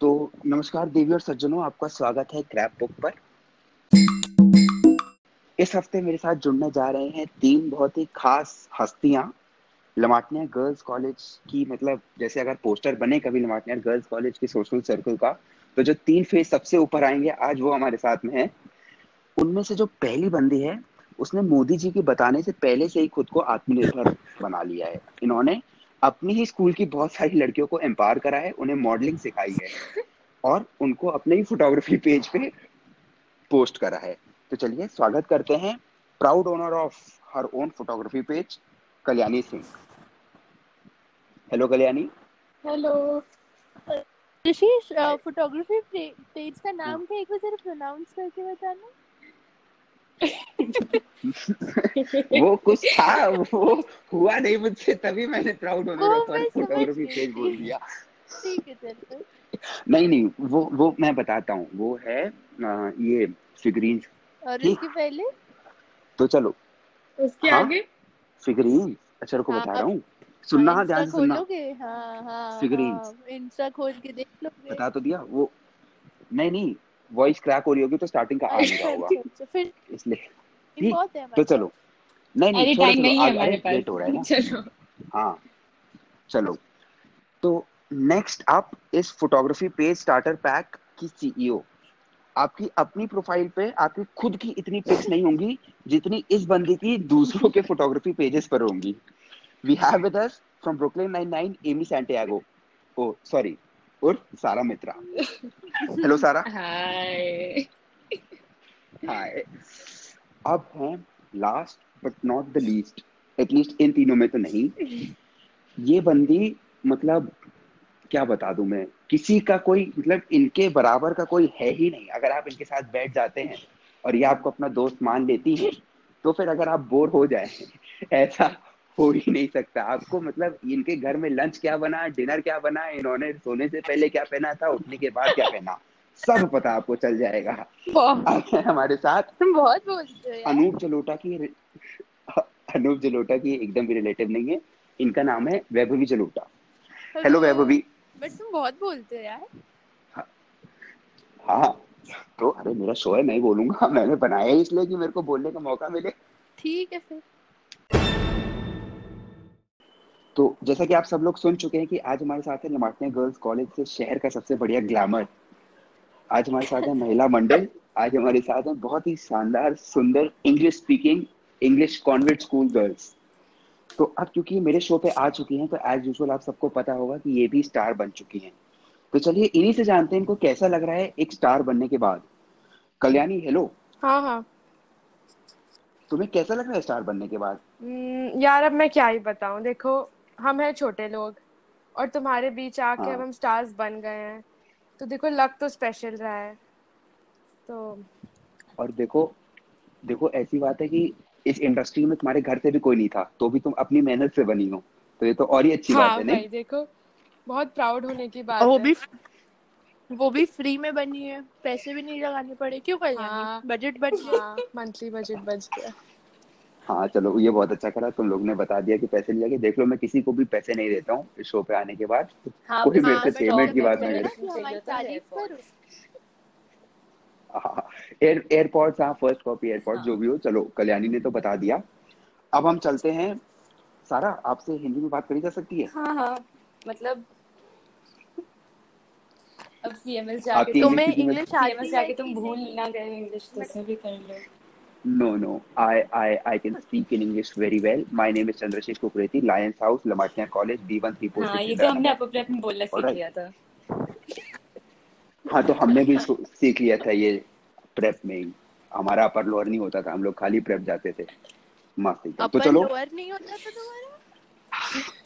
तो नमस्कार देवी और सज्जनों, आपका स्वागत है क्रैप बुक पर। इस हफ़्ते मेरे साथ जुड़ने जा रहे हैं तीन बहुत ही खास हस्तियाँ। लमाटनिया गर्ल्स कॉलेज की मतलब जैसे अगर पोस्टर बने कभी लमाटनिया गर्ल्स कॉलेज के सोशल सर्कल का तो जो तीन फेस सबसे ऊपर आएँगे, आज वो हमारे साथ में है। उनमें से जो पहली बंदी है, उसने मोदी जी के बताने से पहले से ही खुद को आत्मनिर्भर बना लिया है। इन्होंने अपनी ही स्कूल की बहुत सारी लड़कियों को एम्पावर करा है उन्हें मॉडलिंग सिखाई है और उनको अपने ही फोटोग्राफी पेज पे पोस्ट करा है तो चलिए, स्वागत करते हैं proud owner of her own photography page Kalyani Singh. Hello Kalyani. Hello Rishi photography page का नाम क्या? एक बार जरा प्रोनाउंस करके बताना। वो कुछ था वो हुआ नहीं मुझसे तभी मैंने proud of her photography page बोल दिया। ठीक है चल नहीं नहीं वो वो मैं बताता हूँ। वो है आ, ये फिगरीन और इसके पहले? तो चलो। उसके हाँ? आगे? फिगरीन अच्छा रुको हाँ, बता रहा हूँ। सुनना हाँ, ध्यान से सुनना। हाँ हाँ Figurines। हाँ, इंस्टा खोल के देख लोगे। बता तो दिया। वो नहीं नहीं वॉइस क्रैक हो रही होगी तो स्टार्टिंग का आ नहीं रहा होगा। अच्छा, अच्छा, फिर इसलिए। बहुत है तो चलो। नहीं नहीं छोड़ो, टाइम नहीं है हमारे आगे लेट हो रहा है ना। चलो। हाँ चलो। तो नेक्स्ट अप इस फोटोग्राफी पेज स्टार्टर पैक की सीईओ आपकी अपनी प्रोफ़ाइल पे आपकी खुद की इतनी पिक्स नहीं होंगी जितनी इस बंदी की दूसरों के फोटोग्राफी पेजेस पर होंगी। We have with us from Brooklyn 99 Amy Santiago oh sorry उर्फ़ Sara Mitra hello Sara hi hi अब हैं last but not the least at least इन तीनों में तो नहीं। ये बंदी मतलब क्या बता दूँ मैं? किसी का कोई मतलब इनके बराबर का कोई है ही नहीं। अगर आप इनके साथ बैठ जाते हैं और ये आपको अपना दोस्त मान लेती है तो फिर अगर आप बोर हो जाए, ऐसा हो ही नहीं सकता। आपको मतलब इनके घर में लंच क्या बना डिनर क्या बना, इन्होंने सोने से पहले क्या पहना था, उठने के बाद क्या पहना? सब पता आपको चल जाएगा। हमारे साथ। तुम बहुत बोलते हो अनूप जलोटा की अनूप जलोटा की एकदम भी रिलेटिव नहीं है। इनका नाम है वैभवी जलोटा। हेलो वैभवी। बट तुम बहुत बोलते हो यार। हाँ। तो अरे मेरा शो है मैं ही बोलूँगा। मैंने बनाया ही इसलिए कि मेरे को बोलने का मौका मिले। ठीक है फिर। तो जैसा कि आप सब लोग सुन चुके हैं कि आज हमारे साथ है गर्ल्स कॉलेज से शहर का सबसे बढ़िया ग्लैमर आज हमारे साथ है महिला मंडल आज हमारे साथ है बहुत ही शानदार सुंदर English speaking English convent school girls तो अब क्योंकि मेरे शो पे आ चुकी हैं तो एज यूजुअल आप सबको पता होगा कि ये भी स्टार बन चुकी हैं। तो चलिए इन्हीं से जानते हैं इनको कैसा लग रहा है एक स्टार बनने के बाद। कल्याणी हेलो हाँ हाँ। तुम्हें कैसा लग रहा है स्टार बनने के बाद? हम्म, यार अब मैं क्या ही बताऊँ देखो हम हैं छोटे लोग और तुम्हारे बीच आके हाँ। अब हम स्टार्स बन गए हैं। तो देखो लक तो स्पेशल रहा है। तो और देखो देखो ऐसी बात है कि इस इंडस्ट्री में तुम्हारे घर से भी कोई नहीं था तो भी तुम अपनी मेहनत से बनी हो। तो ये तो और ही अच्छी हाँ, बात हाँ है भाई नहीं देखो बहुत प्राउड होने की बात वो है। भी वो भी फ्री में बनी है पैसे भी नहीं लगाने पड़े क्यों कर हाँ। बजट बच गया हाँ मंथली बजट बच गया। हाँ चलो ये बहुत अच्छा करा तुम लोग ने बता दिया कि पैसे नहीं लगे देख लो मैं किसी को भी पैसे नहीं देता हूँ इस शो पे आने के बाद। हाँ कोई मेरे से पेमेंट की बात नहीं करो। हाँ एयर एयरपोर्ट्स हाँ फ़र्स्ट कॉपी एयरपोर्ट जो भी हो चलो कल्याणी ने तो बता दिया। अब हम चलते हैं। सारा आपसे हिंदी में बात करी जा सकती है? हाँ हाँ मतलब अब सीएमएस जाके तुम्हें इंग्लिश सीएमएस जाके तुम भूल ना गए इंग्लिश तो उसमें भी कर लो। No, no. I, I, I can speak in English very well. My name is Chandrashesh Kukreti, Lions House, Lamartine College, B1 346. हाँ ये तो हमने अप अपने अपने बोलना सीख. लिया था। हाँ तो हमने भी सीख लिया था ये प्रेप में ही। हमारा अपर लोअर नहीं होता था हम लोग खाली प्रेप जाते थे। मस्त एकदम। तो चलो। लोअर नहीं होता था तुम्हारा?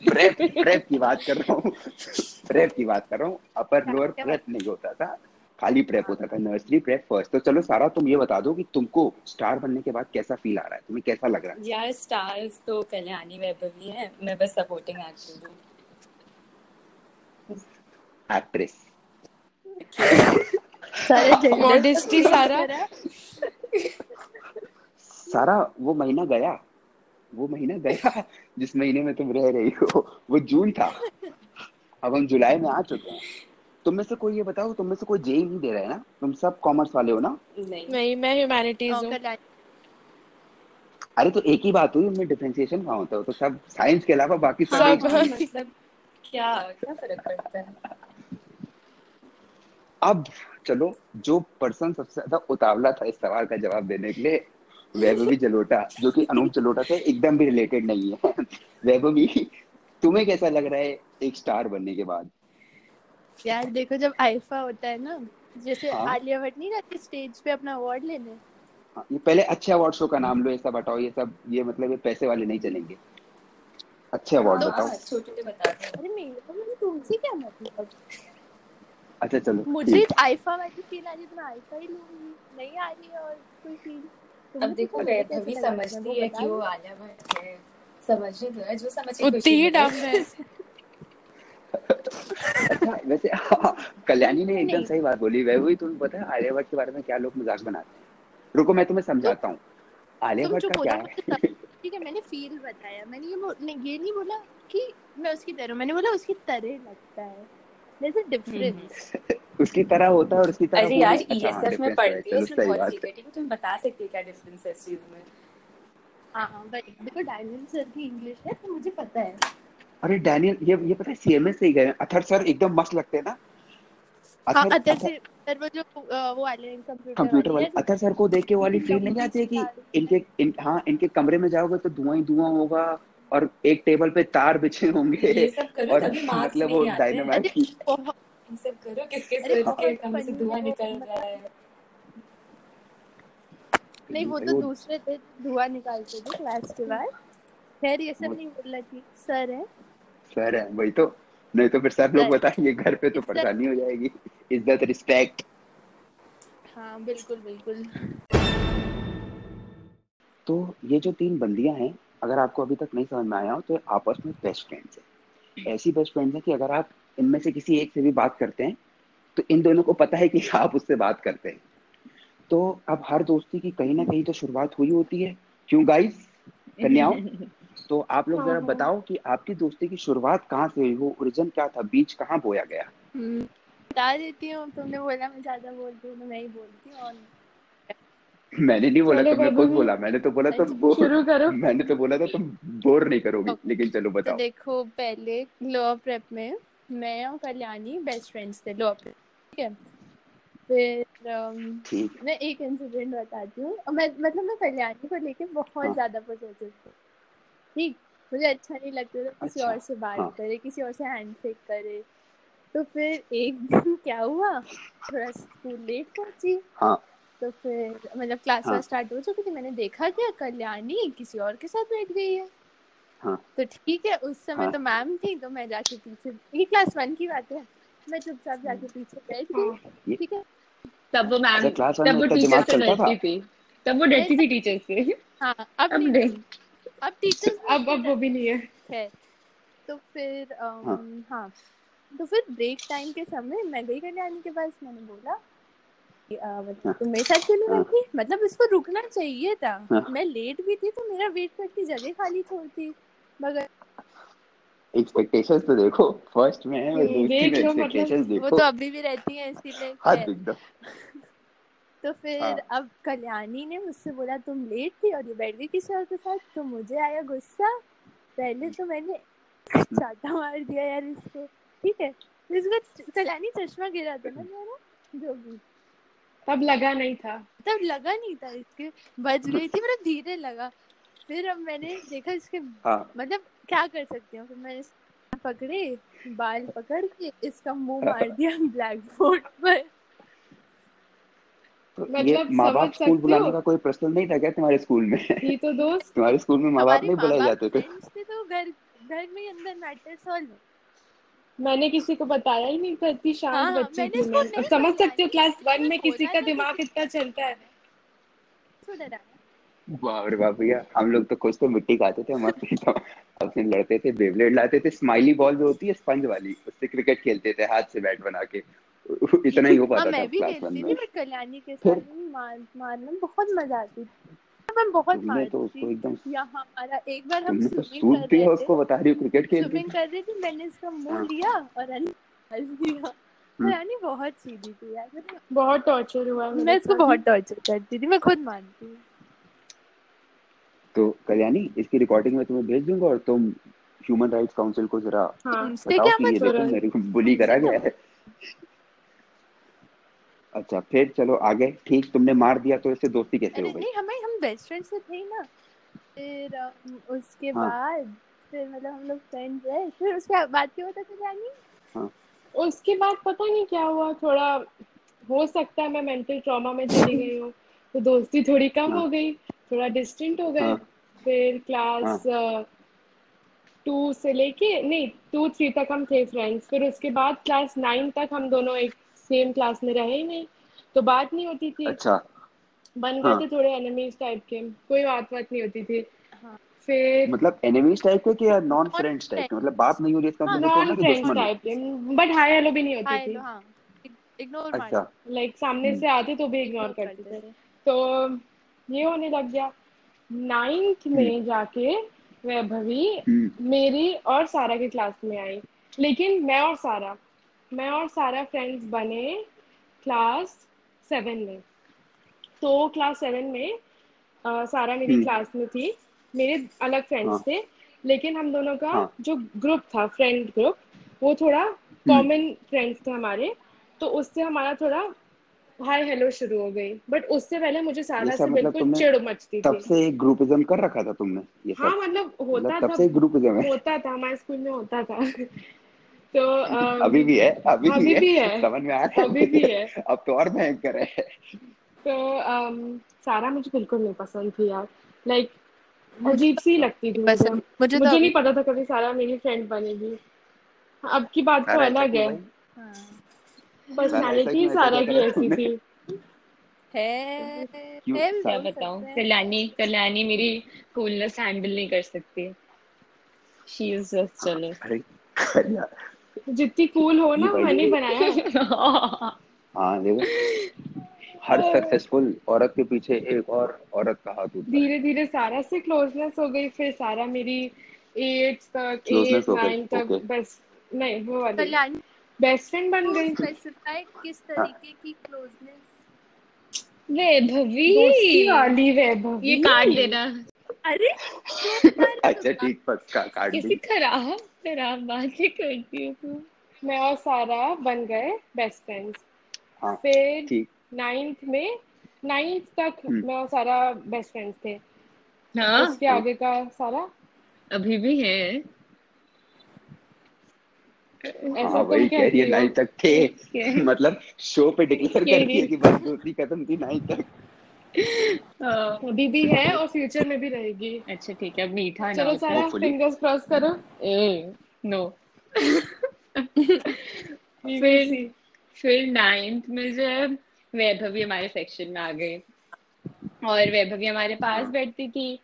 प्रेप प्रेप की बात कर रहा हूँ। प्रेप की बात कर रहा हूँ। अपर लोअर प्रेप नहीं होता था। खाली प्रेप होता था नर्सरी प्रेप फ़र्स्ट तो चलो सारा तुम ये बता दो कि तुमको स्टार बनने के बाद कैसा फील आ रहा है? तुम्हें कैसा लग रहा है? यार स्टार्स तो कल्याणी वैभवी है मैं बस सपोर्टिंग एक्टर हूँ। एक्ट्रेस सारे। सारा वो महीना गया। वो महीना गया जिस महीने में तुम रह रही हो। वो जून था। अब हम जुलाई में आ चुके हैं। तुम में से कोई ये बताओ तुम में से कोई जेई नहीं दे रहा है ना? तुम सब कॉमर्स वाले हो ना? नहीं। नहीं मैं ह्यूमैनिटीज हूँ। अरे तो एक ही बात हुई उनमें डिफरेंशिएशन कहाँ होता है? तो सब साइंस के अलावा बाकी सब। मतलब क्या क्या फ़र्क पड़ता है? अब चलो जो पर्सन सबसे ज़्यादा उतावला था इस सवाल का जवाब देने के लिए वैभवी जलोटा जो कि अनूप जलोटा से एकदम भी रिलेटेड नहीं है। वैभवी तुम्हें कैसा लग रहा है एक स्टार बनने के बाद? यार देखो जब आईफा होता है ना जैसे हाँ। आलिया भट्ट नहीं जाती स्टेज पे अपना अवार्ड लेने? हाँ, ये पहले अच्छे अवार्ड शो का नाम लो ये सब हटाओ ये सब ये मतलब ये पैसे वाले नहीं चलेंगे। अच्छे अवार्ड तो बताओ। हाँ, छोटे से बता अरे मेरे को मैंने तुमसे क्या मतलब? अच्छा चलो मुझे आईफा वाली फील आ रही है तो मैं आईफा ही लूँगी। नहीं आ रही और कोई फील अब देखो वैभवी समझती है कि वो आलिया भट्ट है। समझने दो जो समझ उतनी ही। डम है। अच्छा वैसे हाँ, कल्याणी ने एकदम सही बात बोली वैभवी तुम्हें पता है आलिया भट्ट के बारे में क्या लोग मज़ाक बनाते हैं। रुको मैं तुम्हें समझाता हूँ। आलिया भट्ट का क्या है? ठीक है मैंने फील बताया। मैंने ये नहीं ये नहीं बोला कि मैं उसकी तरह मैंने बोला उसकी तरह लगता है। There's a difference. उसकी तरह होता है और उसकी तरह अरे यार अच्छा, हाँ, ईएसएफ में पढ़ती है, हो सही बहुत बात चीज़ें है। ठीक है तुम बता सकते हो क्या डिफरेंस है इस चीज़ में? हाँ हाँ बट देखो डायमंड सर की इंग्लिश है तो मुझे पता है। अरे डैनियल ये ये पता है सीएमएस से ही गए अथर सर एकदम मस्त लगते हैं ना। हाँ अथर से सर वो जो वो वाले कंप्यूटर कंप्यूटर वाले। अथर सर को देख के वाली फील नहीं आती है कि इनके इन, हाँ इनके कमरे में जाओगे तो धुआँ ही धुआँ होगा और एक टेबल पे तार बिछे होंगे ये सब करो और मतलब वो डायनामाइट ये सब करो किसके सिर के कमरे से धुआँ निकल रहा है। नहीं वो तो दूसरे थे धुआँ निकालते थे क्लास के बाद। खैर ये सब वो- नहीं बोलना चाहिए सर है। सर है वही तो। नहीं तो फिर सर लोग बताएँगे घर पे तो परेशानी हो जाएगी। इज़्ज़त रिस्पेक्ट हाँ बिल्कुल बिल्कुल। तो ये जो तीन बंदियाँ हैं अगर आपको अभी तक नहीं समझ में आया हो तो आपस में बेस्ट फ्रेंड्स है। ऐसी बेस्ट फ्रेंड्स है कि अगर आप इनमें से किसी एक से भी बात करते हैं तो इन दोनों को पता है कि आप उससे बात करते हैं। तो अब हर दोस्ती की कहीं ना कहीं तो शुरुआत हुई होती है। क्यों गाइस कन्याओं तो आप लोग हाँ, जरा हाँ। बताओ कि आपकी दोस्ती की शुरुआत कहाँ से हुई? वो ओरिजिन क्या था? बीज कहाँ बोया गया? हम्म, बता देती हूँ। तुमने बोला मैं ज़्यादा बोलती हूँ तो मैं ही बोलती हूँ और मैंने नहीं बोला तुमने खुद बोला। मैंने तो बोला तुम अच्छा, शुरू करो। मैंने तो बोला था तुम बोर नहीं करोगी लेकिन चलो तो बताओ। देखो पहले लोअर प्रेप में मैं और कल्याणी बेस्ट फ्रेंड्स थे लोअर प्रेप ठीक है? फिर मैं एक इंसिडेंट बताती हूँ। मैं मतलब मैं कल्याणी को लेके बहुत हाँ। ज़्यादा पॉजिटिव थी। ठीक मुझे अच्छा नहीं लगता था किसी अच्छा, और से बात हाँ। करे किसी और से हैंड शेक करे। तो फिर एक दिन क्या हुआ? थोड़ा स्कूल लेट पहुँची। हाँ। तो फिर मतलब क्लास हाँ। स्टार्ट हो चुकी थी मैंने देखा क्या कल्याणी किसी और के साथ बैठ गई है। हाँ। तो ठीक है उस समय हाँ। तो मैम थी तो मैं जाके पीछे ये क्लास वन की बात है। मैं चुपचाप जाके पीछे बैठ गई ठीक है। तब वो मैम अच्छा तब वो टीचर से चलता डरती थी? तब वो डरती थी टीचर से। हाँ अब नहीं अब टीचर्स अब अब वो भी नहीं है है तो फिर हाँ। हाँ तो फिर ब्रेक टाइम के समय मैं गई कल्याणी के पास मैंने बोला मतलब हाँ। तुम मेरे साथ क्यों नहीं हाँ। बैठी मतलब इसको रुकना चाहिए था हाँ। मैं लेट भी थी तो मेरा वेट करके जगह खाली छोड़ती मगर एक्सपेक्टेशंस तो देखो फ़र्स्ट में है और में देख लो मतलब वो तो अभी भी रहती है इसीलिए हद खैर। एकदम तो फिर हाँ। अब कल्याणी ने मुझसे बोला तुम लेट थी और ये बैठ गई किसी और के साथ? तो मुझे आया गुस्सा। पहले तो मैंने चाटा मार दिया यार इसको। ठीक है? इसको कल्याणी चश्मा गिरा था ना मेरा जो भी। तब लगा नहीं था। तब लगा नहीं था इसके। बज गई थी मतलब धीरे लगा। फिर अब मैंने देखा इसके हाँ। मतलब क्या कर सकती हूँ? फिर मैंने पकड़े बाल पकड़ के इसका मुँह मार दिया ब्लैक बोर्ड पर। तो ये मतलब माँ बाप स्कूल बुलाने का कोई प्रश्न नहीं था क्या तुम्हारे स्कूल में? थी तो दोस्त तुम्हारे स्कूल में माँ बाप नहीं बुलाए जाते थे। तो घर घर में अंदर मैटर सॉल्व मैंने किसी को बताया ही नहीं था इतनी शांत हाँ, बच्ची थी मैं। अब समझ सकते हो क्लास वन में किसी का दिमाग इतना चलता है। वाह रे वाह भैया हम लोग तो कुछ तो मिट्टी खाते थे मस्त अपने लड़ते थे बेबलेट लाते थे स्माइली बॉल जो होती है स्पंज वाली उससे क्रिकेट खेलते थे हाथ से बैट बना के। इतना ही हो हाँ पाता था मैं भी खेलती थी बट कल्याणी के साथ मार मारने में बहुत मज़ा आती थी। मैं बहुत मारती तो उसको एकदम यहाँ हमारा एक बार हम तो सूट उसको बता रही हो क्रिकेट खेलती स्विमिंग कर रही थी मैंने इसका मुँह हाँ। लिया और डाल दिया। हम्म। कल्याणी बहुत सीधी थी यार मतलब बहुत टॉर्चर हुआ मैं इसको बहुत टॉर्चर करती थी मैं खुद मानती हूँ। तो कल्याणी इसकी रिकॉर्डिंग में तुम्हें भेज दूँगा और तुम ह्यूमन राइट्स काउंसिल को जरा हाँ। बताओ कि ये मतलब देखो मेरे को बुली करा गया है? अच्छा फिर चलो आगे। ठीक तुमने मार दिया तो इससे दोस्ती कैसे हो गई? नहीं हमें हम बेस्ट फ्रेंड्स तो थे ना। फिर उसके हाँ। बाद फिर मतलब हम लोग फ्रेंड्स रहे। फिर उसके बाद क्या होता था कल्याणी उसके बाद पता नहीं क्या हुआ थोड़ा हो सकता है मैं मेंटल ट्रॉमा में चली गई हूँ। तो दोस्ती थोड़ी कम हाँ। हो गई थोड़ा डिस्टेंट हो गए। हाँ। फिर क्लास टू से लेके नहीं टू थ्री तक हम थे फ्रेंड्स फिर उसके बाद क्लास नाइन तक हम दोनों एक सेम क्लास में रहे ही नहीं। तो बात नहीं होती थी। अच्छा। बन गए हाँ। थे थोड़े एनिमीज टाइप के। कोई बात बात नहीं होती थी। हाँ। फिर मतलब एनिमीज टाइप के कि या नॉन फ्रेंड्स टाइप के? मतलब बात नहीं हो रही इसका हाँ, मतलब तो नॉन फ्रेंड्स दुश्मन टाइप के। बट हाय हेलो भी नहीं होती थी। हाँ। इग्नोर अच्छा। लाइक सामने हम्म। से आते तो भी इग्नोर करते थे। तो ये होने लग गया। नाइन्थ में जाके वैभवी हम्म। मेरी और सारा के क्लास में आई। लेकिन मैं और सारा मैं और सारा फ्रेंड्स बने क्लास सेवन में। तो क्लास सेवन में अ, सारा मेरी हम्म। क्लास में थी। मेरे अलग फ्रेंड्स हाँ। थे लेकिन हम दोनों का हाँ। जो ग्रुप था फ्रेंड ग्रुप वो थोड़ा कॉमन फ्रेंड्स थे हमारे। तो उससे हमारा थोड़ा हाय हेलो शुरू हो गई। बट उससे पहले मुझे सारा से मतलब बिल्कुल चिढ़ मचती तब थी। से एक ग्रुपिज्म कर रखा था तुमने ये हाँ मतलब होता मतलब तब था से ग्रुपिज्म होता था हमारे स्कूल में होता था। तो अम, अभी भी है अभी, अभी भी है। समझ में आ रहा है अभी भी है। अब तो और भयंकर है। तो अम, सारा मुझे बिल्कुल नहीं पसंद थी यार। लाइक अजीब सी लगती थी मुझे। मुझे तो मुझे नहीं पता था कभी सारा मेरी फ्रेंड बनेगी। अब की बात तो सारा ऐसा अलग है? हाँ। पर्सनालिटी ऐसा सारा की ऐसी? थी। है क्यों? है भी बताऊँ। हैं कल्याणी कल्याणी मेरी कूलनेस हैंडल नहीं कर सकती। शी इज़ जस्ट जेलस जितनी कूल हो ना मैंने बनाया है। हाँ देखो हर सक्सेसफुल औरत के पीछे एक और औरत का हाथ होता है। धीरे धीरे सारा से क्लोजनेस हो गई फिर सारा मेरी एट तक एट हो नाइन तक. बेस्ट नहीं वो वाली। कल्याणी बेस्ट फ्रेंड बन गई। किस तरीके की क्लोजनेस वैभवी। दोस्ती वाली वैभव। ये काट देना। अरे अच्छा ठीक पक्का काट किसी दी। खराब खराब बातें करती हो तुम मैं और सारा बन गए बेस्ट फ्रेंड्स हाँ फिर नाइन्थ में नाइन्थ तक हम्म। मैं और सारा बेस्ट फ्रेंड्स थे। हाँ। उसके आगे का सारा? अभी भी है। हाँ वही कह रही है नाइन तक थे। मतलब शो पे डिक्लेयर कर दिया कि बस दोस्ती खत्म थी नाइन तक। हाँ, अभी भी है और फ्यूचर में भी रहेगी। अच्छा ठीक है अब मीठा चलो सारा फिंगर्स क्रॉस करो। ए नो फिर फिर नाइन्थ में जो है वैभवी हमारे सेक्शन में आ गई और वैभवी हमारे पास हाँ। बैठती थी।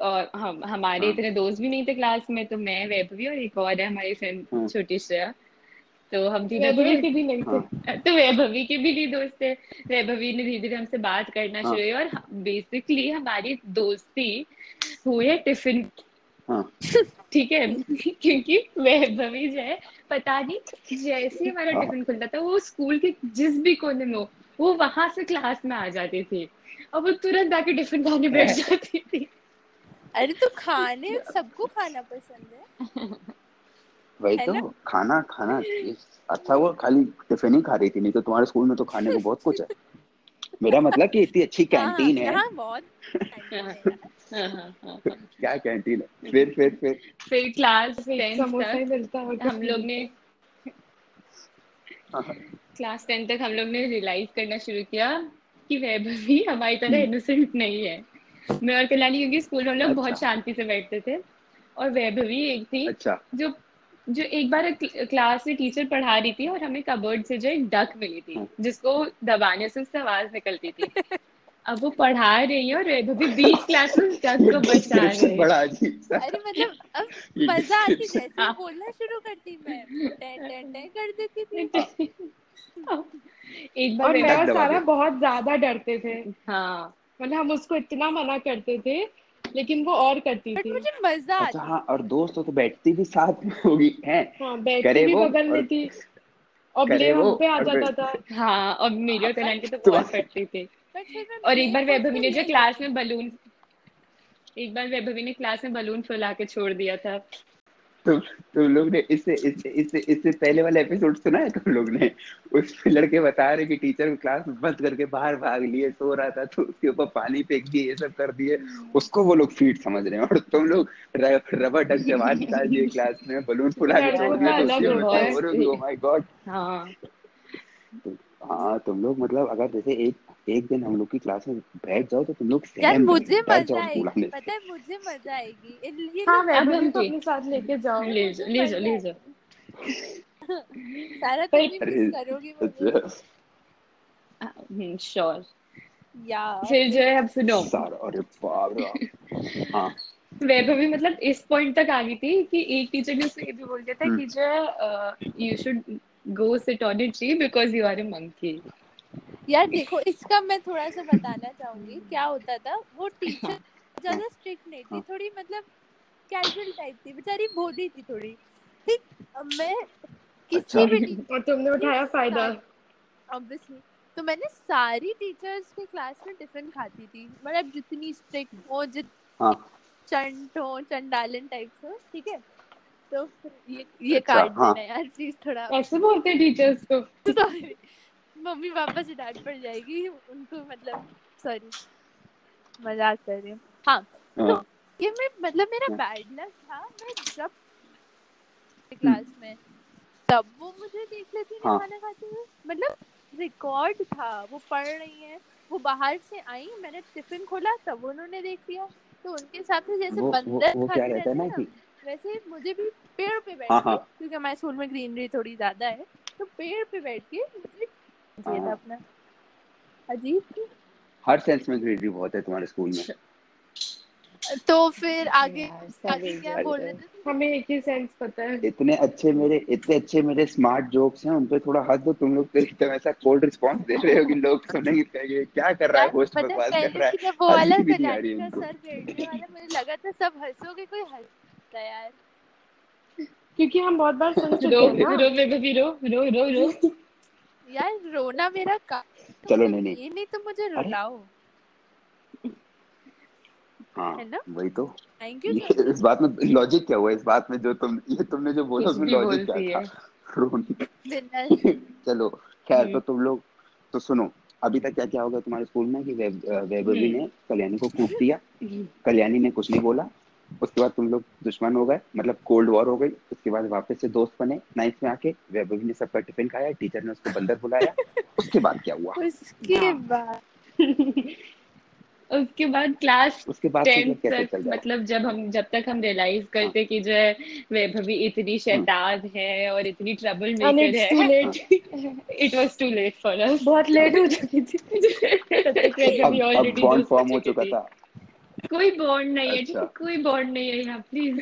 और हम हमारे हाँ। इतने दोस्त भी नहीं थे क्लास में तो मैं वैभवी और एक और है हमारी फ्रेंड हाँ। छोटी श्रेया। तो हम धीरे वैभवी धीरे के भी नहीं थे। हाँ। तो वैभवी के भी नहीं दोस्त थे। वैभवी ने धीरे धीरे हमसे बात करना हाँ। शुरू की और बेसिकली हमारी दोस्ती हुई है टिफ़िन हाँ। ठीक है? क्योंकि वैभवी जो है पता नहीं जैसे ही हमारा। टिफ़िन खुलता था वो स्कूल के जिस भी कोने में हो वो वहाँ से क्लास में आ जाती थी। और वो तुरंत आके टिफ़िन खाने बैठ जाती थी। अरे तो खाने सबको खाना पसंद है। वही तो ना? खाना खाना अच्छा वो खाली टिफ़िन ही खा रही थी नहीं तो तुम्हारे स्कूल में तो खाने को बहुत कुछ है। मेरा मतलब कि इतनी अच्छी कैंटीन है। है। हाँ, हाँ। क्या कैंटीन है? फिर फिर फिर। फिर क्लास समोसा ही मिलता है हम लोग ने हाँ, क्लास टेंथ तक हम लोग ने रियलाइज़ करना शुरू किया कि वैभवी हमारी तरह इनोसेंट नहीं है। मैं और कल्याणी क्योंकि स्कूल में हम लोग बहुत अच्छा। शांति से बैठते थे। और वैभवी एक थी अच्छा। जो जो एक बार क्ल- क्लास में टीचर पढ़ा रही थी और हमें कबर्ड से जो एक डक मिली थी हाँ। जिसको दबाने से उससे आवाज़ निकलती थी। अब वो पढ़ा रही है और वैभवी बीच क्लास में उस डक को बचा रही है। बड़ा अरे मतलब अब मज़ा आती description- जैसे बोलना शुरू करती मैं टे टे टे कर देती थी। एक बार और मैं और सारा बहुत ज़्यादा डरते थे। हाँ। मतलब हम उसको इतना मना करते थे लेकिन वो और करती थी। मुझे मज़ा अच्छा हाँ और दोस्त तो बैठती भी साथ में होगी है? हाँ बैठती भी बगल में थी। और ब्लेम हम पे आ जाता था। हाँ और मेरी और कल्याण की तो बहुत करती थे। और एक बार वैभवी ने जो क्लास में बलून एक बार वैभवी ने क्लास में बलून फुला के छोड़ दिया था। तुम तुम लोग ने इससे इससे इससे इससे पहले वाला एपिसोड सुना है तुम लोग ने? उसमें लड़के बता रहे कि टीचर को क्लास बंद करके बाहर भाग लिए सो रहा था तो उसके ऊपर पानी फेंक दिए ये सब कर दिए। उसको वो लोग फीट समझ रहे हैं। और तुम लोग रबर डक से बाहर निकाल दिए क्लास में बलून फुला के छोड़ का तो उसके होता है माय गॉड हाँ तुम लोग मतलब अगर जैसे एक एक दिन हम लोग की क्लास में बैठ जाओ तो तुम लोग यार मुझे मज़ा आएगी पता है मुझे मज़ा आएगी। ये हाँ वैभवी हम को जी अपने साथ लेके जाओ ले जाओ ले जाओ ले जाओ सारा तुम अरे करोगी मुझे। श्योर या फिर जो है अब सुनो। सारा अरे बाप रे बाप। हाँ। वैभवी मतलब इस पॉइंट तक आ गई थी कि एक टीचर ने उसे ये भी बोल दिया था हम्म। कि जो you should go sit on a tree because you are a monkey यार देखो इसका मैं थोड़ा सा बताना चाहूँगी क्या होता था वो टीचर ज़्यादा स्ट्रिक्ट नहीं थी थोड़ी मतलब कैजुअल टाइप थी बेचारी भोली थी थोड़ी। ठीक अब मैं किसी अच्छा। भी और तुमने उठाया फ़ायदा? ऑब्वियसली तो मैंने सारी टीचर्स के क्लास में टिफ़िन खाती थी मतलब जितनी स्ट्रिक्ट हो जित हाँ। चंट हो चंडालन टाइप्स हो ठीक है? तो ये ये अच्छा, काट हाँ। यार प्लीज़ थोड़ा ऐसे बोलते हैं टीचर्स को। सॉरी मम्मी पापा से डांट पड़ जाएगी उनको मतलब सॉरी मज़ाक कर रही हूँ हाँ हाँ ये मैं मतलब मेरा हाँ। बैड लक था मैं जब क्लास में तब वो मुझे देख लेती हाँ। खाना खाते हुए मतलब रिकॉर्ड था वो पढ़ रही है वो बाहर से आई मैंने टिफ़िन खोला तब उन्होंने देख लिया तो उनके हिसाब से जैसे वो वो बंदर वो क्या रहता है ना कि वैसे मुझे भी पेड़ पे बैठ हाँ, के हाँ। क्योंकि हमारे स्कूल में ग्रीनरी थोड़ी ज़्यादा है तो पेड़ पे बैठ के मुझे चाहिए था हाँ। अपना। अजीब हर सेंस में ग्रेडरी बहुत है तुम्हारे स्कूल में। तो फिर आगे आगे क्या बोल रहे थे? हमें एक ही सेंस पता है। इतने अच्छे मेरे इतने अच्छे मेरे स्मार्ट जोक्स हैं उन पे थोड़ा हद दो तुम लोग तो एकदम ऐसा कोल्ड रिस्पांस दे रहे हो कि लोग सुनेंगे कहेंगे क्या कर रहा है होस्ट बकवास कर रहा है। जब वो वाला भी है का सर बैठने वाला मुझे लगा था सब हंसोगे कोई हंसता यार। क्योंकि हम बहुत बार सुन चुके हैं ना। रो वैभवी रो रो रो रो। यार रोना मेरा का चलो नहीं नहीं। ये नहीं तो मुझे रुलाओ। हाँ है ना? वही तो। थैंक यू इस बात में लॉजिक क्या हुआ? इस बात में जो तुम ये तुमने जो बोला उसमें लॉजिक क्या था? रोनी। चलो खैर तो हम्म। तुम लोग तो सुनो अभी तक क्या क्या होगा तुम्हारे स्कूल में कि वैभ- वैभवी हम्म। ने कल्याणी को कूट दिया? कल्याणी ने कुछ नहीं बोला? उसके बाद तुम लोग दुश्मन हो गए मतलब कोल्ड वॉर हो गई उसके बाद वापस से दोस्त बने नाइन्थ में आके वैभवी ने सबका टिफ़िन खाया टीचर ने उसको बंदर बुलाया उसके बाद क्या हुआ? उसके हाँ। बाद उसके बाद क्लास उसके बाद तक है? मतलब जब हम जब तक हम रियलाइज़ करते कि जो है वैभवी इतनी शैतान है और इतनी ट्रबल मेकर है। It was too late for us बहुत लेट हो चुकी थी। ऑलरेडी हो फॉर्म हो चुका था। कोई बॉन्ड नहीं है ठीक है अच्छा। कोई बॉन्ड नहीं है यहाँ प्लीज़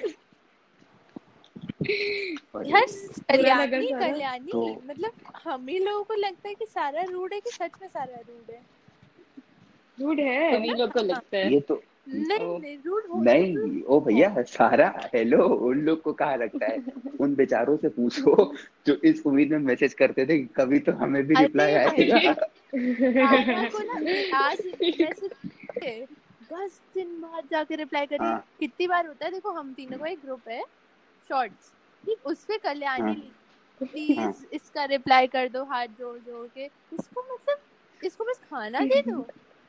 यार कल्याणी कल्याणी तो मतलब हम ही लोगों को लगता है कि सारा रूड है कि सच में सारा रूड है? रूड है? ही लोग को लगता है। ये तो नहीं नहीं रूड हो नहीं ओ भैया सारा हेलो उन लोग को कहा लगता है? उन बेचारों से पूछो जो इस उम्मीद में मैसेज करते थे कभी तो हमें भी रिप्लाई आएगा। आज दस दिन बाद जाके रिप्लाई करी हाँ। कितनी बार होता है देखो हम तीनों का एक ग्रुप है शॉर्ट्स ठीक उस पे कल्याणी हाँ। प्लीज़ हाँ। इसका रिप्लाई कर दो हाथ जोड़ जोड़ के। इसको मतलब इसको बस खाना दे दो?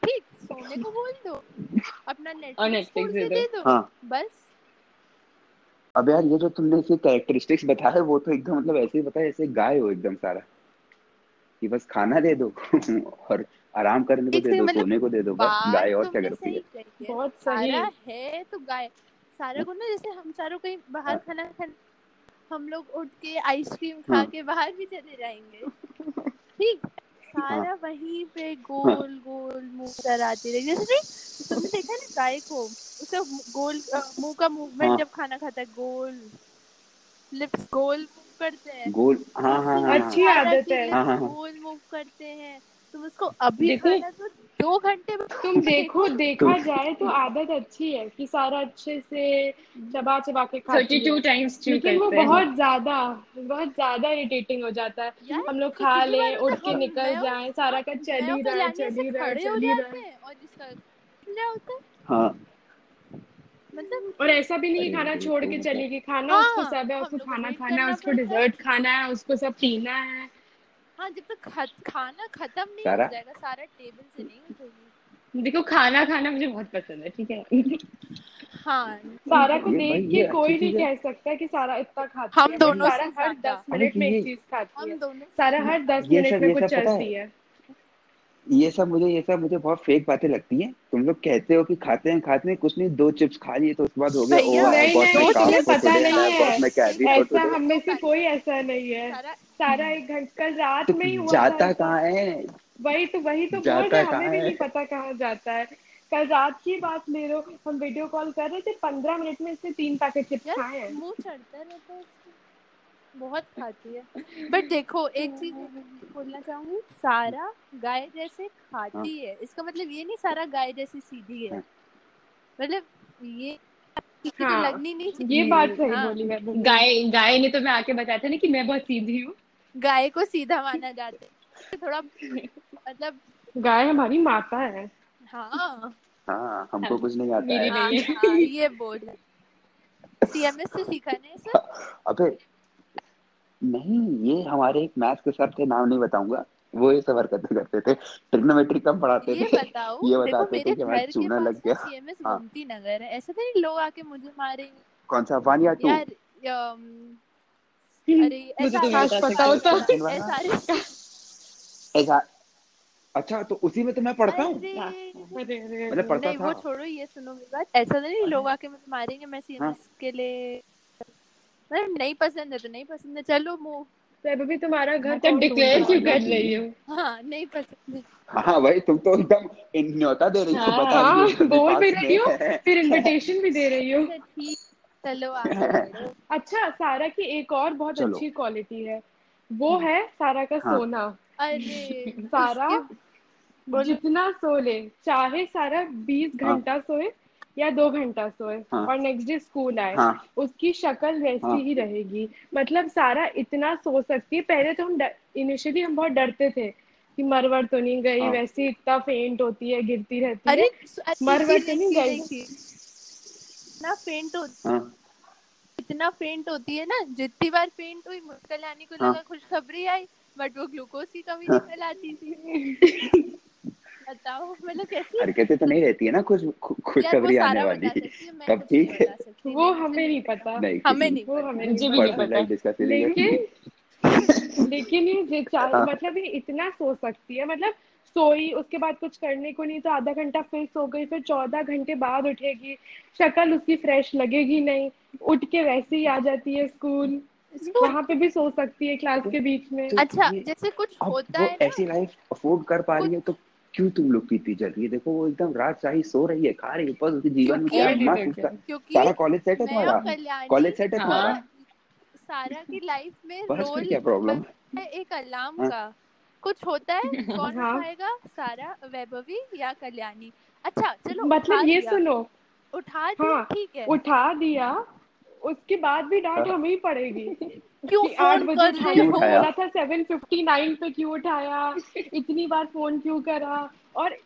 ठीक सोने को बोल दो? अपना नेटफ्लिक्स के दे दे। हाँ। बस। अब यार ये जो तुमने इसके कैरेक्टरिस्टिक्स बताया वो तो एकदम मतलब ऐसे ही बताया जैसे गाय हो एकदम सारा। कि बस खाना दे दो और आराम करने को दे दो मतलब सोने को दे दो बस गाय और क्या करती है? बहुत सही। है तो गाय सारा को ना जैसे हम चारों कहीं बाहर हाँ। खाना खाने हम लोग उठ के आइसक्रीम खा हाँ। के बाहर भी चले जाएँगे। ठीक? हाँ। सारा वहीं पे गोल गोल मुँह कराती रही। जैसे नहीं तुमने देखा ना गाय को उसका गोल मुँह का मूवमेंट जब खाना खाता है गोल लिप्स गोल मूव करते हैं। गोल हाँ हाँ अच्छी आदत हाँ। गोल मूव करते हैं। तुम उसको अभी देखो तो दो घंटे में तुम देखो देखा। जाए तो आदत अच्छी है कि सारा अच्छे से चबा चबा के खाती है। टाइम्स लेकिन वो बहुत ज़्यादा बहुत ज़्यादा इरिटेटिंग हो जाता है। हम लोग खा ले उठ के निकल जाए सारा का चल ही रहा है चल ही रहा है खड़े हो चल ही रहा। जाते है हैं और इसका क्या होता है? हाँ। मतलब और ऐसा भी नहीं खाना छोड़ तो के है। चलेगी खाना हाँ, उसको सब है उसको खाना खाना है उसको डिजर्ट खाना है उसको सब पीना है। हाँ जब तक खत- खाना खत्म नहीं सारा? हो जाएगा सारा टेबल से नहीं उठेगी। देखो खाना खाना मुझे बहुत पसंद है ठीक है? हाँ। सारा को देख के कोई नहीं कह सकता कि सारा इतना खाती हम दोनों सारा हर दस मिनट में एक चीज़ खाती है। सारा हर दस मिनट में कुछ? चलती है। ये सब मुझे ये सब मुझे बहुत फेक बातें लगती हैं। तुम लोग कहते हो कि खाते हैं खाते हैं कुछ नहीं दो चिप्स खा लिए तो उसके बाद हो गया है। हम में से कोई ऐसा नहीं है। सारा एक घंटा कल रात तो में ही हुआ जाता था कहाँ है? वही तो वही तो बोल रहे हमें भी नहीं पता कहाँ जाता है। कल रात की बात ले लो हम वीडियो कॉल कर रहे थे पंद्रह मिनट में इसने तीन पैकेट चिप्स खाए हैं मुँह चढ़ता रहता है उसका बहुत खाती है। बट देखो एक चीज़ बोलना चाहूँगी सारा गाय जैसे खाती है। इसका मतलब ये नहीं सारा गाय जैसी सीधी है। हाँ। मतलब ये हाँ, लगनी नहीं ये बात सही हाँ, बोली मैं गाय गाय ने तो मैं आके बताया था ना कि मैं बहुत सीधी हूँ। गाय को सीधा माना जाता है। थोड़ा मतलब गाय हमारी माता है। हाँ। हाँ हमको कुछ नहीं आता है। हाँ, हाँ, ये बोल सीएमएस से सीखा नहीं सर अबे नहीं ये हमारे एक मैथ्स के सर थे नाम नहीं बताऊँगा। वो ये सब हरकतें करते थे ट्रिग्नोमेट्री कम पढ़ाते थे बताओ ये बताते थे कि हमारा चूना लग गया। हाँ। नगर है। ऐसा तो नहीं लोग आके मुझे मारेंगे। कौन सा वन या टू अरे मुझे तो काश बता पता होता ऐसा ऐसा अच्छा तो उसी में तो मैं पढ़ता हूँ? मतलब पढ़ता नहीं वो था। छोड़ो ये सुनो मेरी बात। ऐसा तो नहीं लोग आके मुझे मारेंगे मैं सीएमएस के लिए मतलब नहीं पसंद है तो नहीं पसंद है। चलो मुँह तो अभी तुम्हारा घर कौन डिक्लेयर क्यों कर रही हो? हाँ नहीं पसंद है। हाँ भाई तुम तो एकदम न्योता दे रही हो हाँ, बता हाँ रही हो बोल भी रही हो फिर इनविटेशन भी दे रही हो। अच्छा चलो अच्छा सारा की एक और बहुत अच्छी क्वालिटी है। वो है सारा का हाँ। सोना। अरे सारा जितना सो ले चाहे सारा बीस हाँ। घंटा सोए या दो घंटा सोए हाँ। और नेक्स्ट डे स्कूल आए हाँ उसकी शक्ल वैसी हाँ। ही रहेगी मतलब सारा इतना सो सकती है पहले तो हम इनिशियली हम बहुत डरते थे कि मरवर तो नहीं गई हाँ। वैसे इतना फेंट होती है गिरती रहती अरे है अच्छी मर तो नहीं गई। इतना फेंट हो हाँ इतना फेंट होती है ना जितनी बार फेंट हुई कल्याणी को हाँ। लगा खुशखबरी आई बट वो ग्लूकोज की कमी निकल आती थी बताओ मतलब कैसी हरकतें तो नहीं रहती है ना कुछ वो खुशखबरी आने वाली। तब ठीक है। वो हमें नहीं पता। नहीं हमें नहीं वो हमें मुझे भी नहीं पता लेकिन लेकिन ये जे- चाहे हाँ। मतलब ये इतना सो सकती है मतलब सोई उसके बाद कुछ करने को नहीं तो आधा घंटा फिर सो गई फिर चौदह घंटे बाद उठेगी शक्ल उसकी फ्रेश लगेगी नहीं उठ के वैसे ही आ जाती है स्कूल वहाँ पे भी सो सकती है क्लास के बीच में। अच्छा जैसे कुछ होता है ऐसी लाइफ अफोर्ड कर पा रही है तो क्यों तुम लोग की इतनी जल रही है? देखो वो एकदम रात शाही सो रही है खा रही है बस उसके जीवन में क्या क्योंकि- मस्त उसका? सारा कॉलेज सेट है तुम्हारा? कॉलेज सेट है हाँ। तुम्हारा? सारा की लाइफ में बस रोल क्या प्रॉब्लम है एक अलार्म हाँ। का। कुछ होता है? कौन हाँ। उठाएगा? सारा वैभवी या कल्याणी? अच्छा चलो मतलब ये सुनो। उठा दिया ठीक है। उठा दिया। उसके बाद भी डांट। हमें ही पड़ेगी। क्यों फ़ोन कर उठाया रहे हो? बोला था सेवन फिफ्टी नाइन पे क्यों उठाया? इतनी बार फ़ोन क्यों करा? और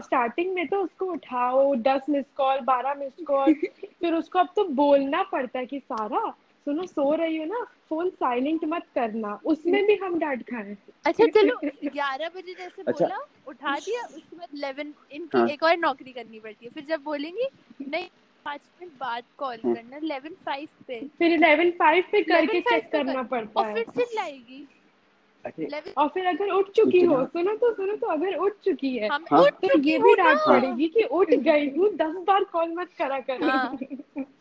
स्टार्टिंग में तो उसको उठाओ दस मिस कॉल बारह मिस कॉल फिर उसको अब तो बोलना पड़ता है कि सारा सुनो सो रही हो ना फ़ोन साइलेंट मत करना। उसमें भी हम डांट खाए। अच्छा चलो ग्यारह बजे जैसे अच्छा। बोला उठा दिया उसके बाद इलेवन इनकी हाँ। एक और नौकरी करनी पड़ती है। फिर जब बोलेंगी नहीं पाँच मिनट बाद कॉल हाँ। करना इलेवन फाइव पे। फिर इलेवन फाइव पे करके चेक करना कर- पड़ता और है। फिर 11 और फिर अगर उठ चुकी हो सुनो तो सुनो तो अगर उठ चुकी है हम हाँ। तो ये भी डांट पड़ेगी कि उठ गई हूँ दस बार कॉल मत करा करो। हाँ।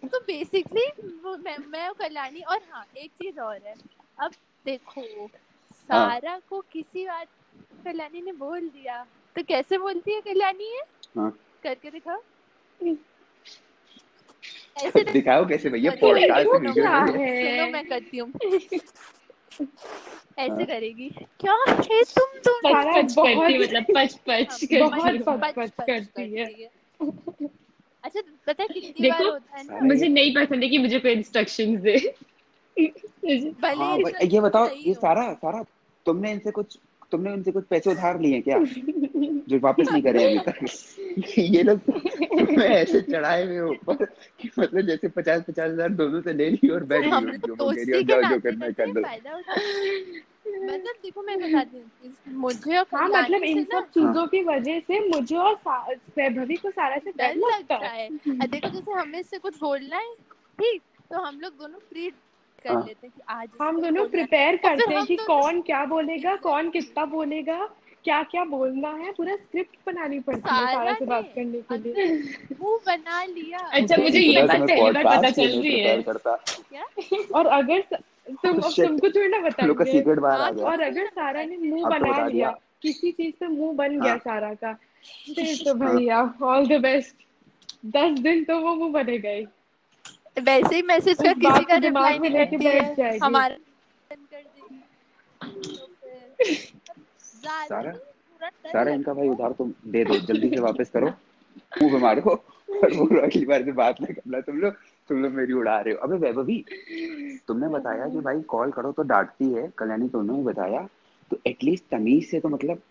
तो बेसिकली मैं मैं और कल्याणी और हाँ एक चीज़ और है। अब देखो सारा को किसी बात कल्याणी ने बोल दिया। तो कैसे बोलती है कल्याणी है हाँ। करके दिखाओ। ऐसे दिखाओ कैसे भैया पॉडकास्ट वीडियो में। है? सुनो मैं करती हूँ। ऐसे हाँ। करेगी। क्या? है तुम तुम पच पच करती मतलब पच पच हाँ, करती बहुत है। पच- पच करती है। है। अच्छा पता है कितनी बार देखो, होता है ना? मुझे नहीं पसंद है कि मुझे कोई इंस्ट्रक्शंस दे। भले हाँ ही ये बताओ ये सारा सारा तुमने इनसे कुछ तुमने उनसे कुछ पैसे उधार लिए क्या? जो वापस नहीं करे अभी तक? ये लोग तुम्हें ऐसे चढ़ाए हुए ऊपर कि मतलब जैसे पचास पचास हज़ार दोनों से ले ली और बैठ गई उनकी तो हो, जो करना कर दो। मतलब देखो मैं बताती हूँ मुझे और हाँ मतलब इन सब चीज़ों की वजह से मुझे और वैभवी को सारा से डर लगता है। है। देखो जैसे हमें इससे कुछ बोलना है ठीक? तो हम लोग दोनों प्री कर हाँ। लेते हैं कि आज हम दोनों प्रिपेयर करते हैं कि दोनों- कौन क्या बोलेगा कौन कितना बोलेगा क्या क्या बोलना है पूरा स्क्रिप्ट बनानी पड़ती है सारा से बात करने के लिए। मुँह बना लिया। अच्छा, मुझे ये बात पहली बार पता चल रही है। और अगर तुम तुमको थोड़ी ना बताएँगे हाँ, और अगर सारा ने मुँह तो बना लिया किसी चीज़ पे मुँह बन गया हाँ। सारा का तो भैया ऑल द बेस्ट दस दिन तो वो मुँह बनेगा ही वैसे ही मैसेज का किसी का रिप्लाई नहीं लेके करती बैठ है जाएगी। हमारा तो सारा- नहीं, सारा इनका भाई उधार तुम दे दो जल्दी से वापस करो। मुँह पे मारो और वो अगली बार से बात ना करना। तुम लोग तुम लोग मेरी उड़ा रहे हो। अबे वैभवी तुमने बताया कि भाई कॉल करो तो डांटती है कल्याणी तुमने ही बताया। तो एटलीस्ट तमीज से तो मतलब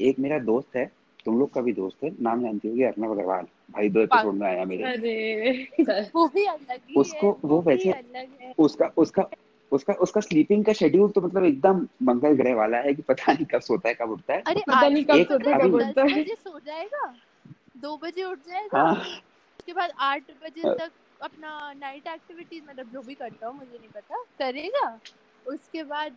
एक मेरा दोस्त है तुम लोग का भी दोस्त है नाम जानती होगी अर्नब अग्रवाल। भाई दो एपिसोड में आया मेरे। अरे वो भी अलग ही उसको है वो वैसे- उसका उसका उसका उसका स्लीपिंग का शेड्यूल तो मतलब एकदम मंगल ग्रह वाला है कि पता नहीं कब सोता है कब उठता है। अरे पता नहीं कब पता है दस बोलता है। बजे सो जाएगा दो बजे उठ जाएगा हाँ। उसके बाद आठ बजे। तक अपना नाइट एक्टिविटीज़ मतलब जो भी करता हूँ मुझे नहीं पता करेगा। उसके बाद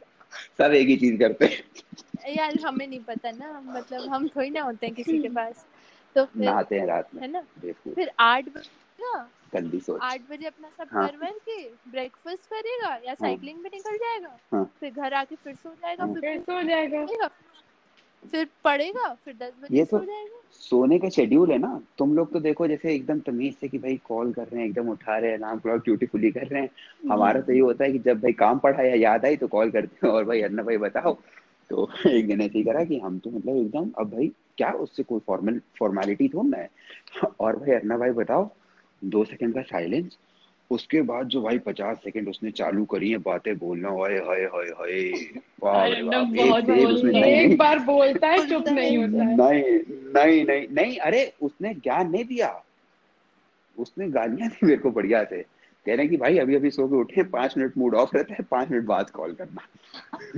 सब एक ही चीज़ करते हैं। यार हमें नहीं पता ना मतलब हम थोड़ी ना होते हैं किसी के पास। तो फिर नहाते हैं रात में है ना? फिर आठ बजे गंदी सोच। आठ बजे अपना सब हाँ। कर वर के ब्रेकफास्ट करेगा या साइकिलिंग हाँ. पे निकल जाएगा? हाँ। फिर घर आके फिर सो जाएगा हाँ। फिर फिर सो जाएगा। फिर पढ़ेगा फिर दस बजे ये सो तो- जाएगा। सोने का शेड्यूल है ना तुम लोग तो देखो जैसे एकदम तमीज से कि भाई कॉल कर रहे हैं एकदम उठा रहे हैं अलार्म क्लॉक ब्यूटीफुली कर रहे हैं। हमारा तो ये होता है कि जब भाई काम पड़ा या याद आई तो कॉल करते हैं और भाई अन्ना भाई बताओ तो एक दिन ऐसे ही करा कि हम तो मतलब एकदम अब भाई क्या उससे कोई फॉर्मल फॉर्मेलिटी थोड़ा है? और भाई अरना भाई बताओ दो सेकंड का साइलेंस उसके बाद जो भाई पचास सेकंड उसने चालू करी है बातें बोलना हाय हाय हाय हाय बहुत एक है। बार बोलता है चुप नहीं होता है। नहीं नहीं नहीं नहीं अरे उसने ज्ञान नहीं दिया। उसने गालियाँ दी मेरे को बढ़िया से। कह रहे हैं कि भाई अभी अभी सो के उठे पाँच मिनट मूड ऑफ़ रहता है पाँच मिनट बाद कॉल करना।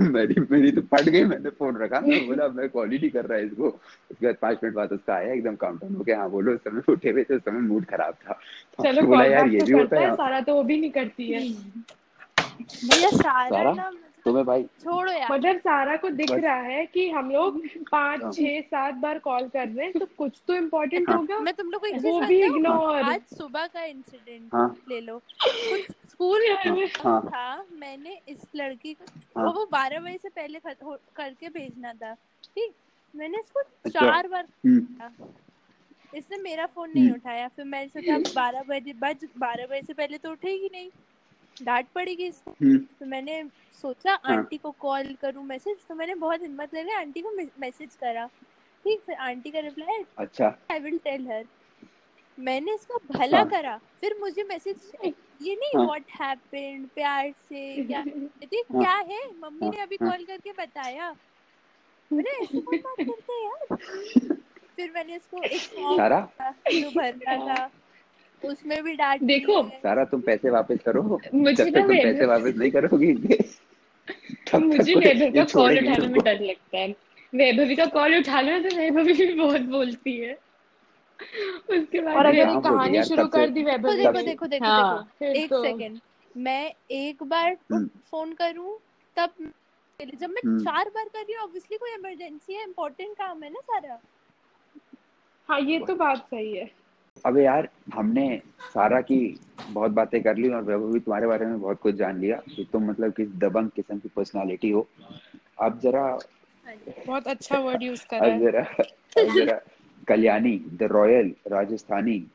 मेरी मेरी तो फट गई मैंने फ़ोन रखा मैं बोला मैं कॉल ही नहीं कर रहा है इसको। उसके बाद पाँच मिनट बाद उसका आया एकदम काउंटर हो गया हाँ बोलो उस समय उठे हुए थे उस समय मूड खराब था। तो चलो बोला यार ये तो भी होता है सारा तो वो भी नहीं करती है। भैया सारा? ना तुम्हें भाई छोड़ो यार। मतलब सारा को दिख रहा है कि हम लोग हाँ। पाँच छह सात बार कॉल कर रहे हैं तो कुछ तो इम्पोर्टेंट हाँ। होगा। मैं तुम लोग को वो भी इग्नोर आज सुबह का इंसिडेंट हाँ। ले लो। स्कूल हाँ। था मैंने इस लड़की को हाँ। वो वो बारह बजे से पहले करके भेजना था ठीक? मैंने इसको अच्छा। चार बार हम्म, इसने मेरा फ़ोन नहीं हम्म। उठाया फिर मैंने सोचा बारह बजे बज बारह बजे से पहले तो उठेगी नहीं। डांट पड़ेगी इसको। हम्म, तो मैंने सोचा हाँ। आंटी को कॉल करूँ मैसेज तो मैंने बहुत हिम्मत करके आंटी को मैसेज करा। ठीक फिर आंटी का रिप्लाई अच्छा। आई विल टेल हर मैंने इसका भला हाँ। करा फिर मुझे मैसेज ये नहीं हाँ। व्हाट हैपेंड प्यार से क्या कहती हाँ। क्या है? मम्मी ने अभी हाँ। कॉल करके बताया? मैंने ऐसे बात करते हैं यार? फिर मैंने इसको एक फॉर्म भरना था। उसमें भी डांट देखो, सारा तुम पैसे वापस करो। मुझे जब तक तुम पैसे वापस नहीं करोगी मुझे वैभव का कॉल उठाने में डर लगता है। वैभवी का कॉल उठा लो तो वैभवी भी बहुत बोलती है। उसके बाद और अगर ये कहानी शुरू कर दी देखो वैभवी देखो देखो देखो। हाँ। देखो एक तो। सेकंड मैं एक बार हम्म। फ़ोन करूँ तब जब मैं हम्म। चार बार कर रही हूँ ऑब्वियसली कोई इमरजेंसी है इम्पोर्टेंट काम है ना सारा। हाँ ये तो बात सही है। अबे यार हमने सारा की बहुत बातें कर ली और वैभव भी तुम्हारे बारे में बहुत कुछ जान लिया। कि तुम मतलब किस दबंग किस्म की पर्सनालिटी हो। अब जरा बहुत अच्छा वर्ड यूज़ करा अब है। जरा अब जरा Kalyani the royal Rajasthani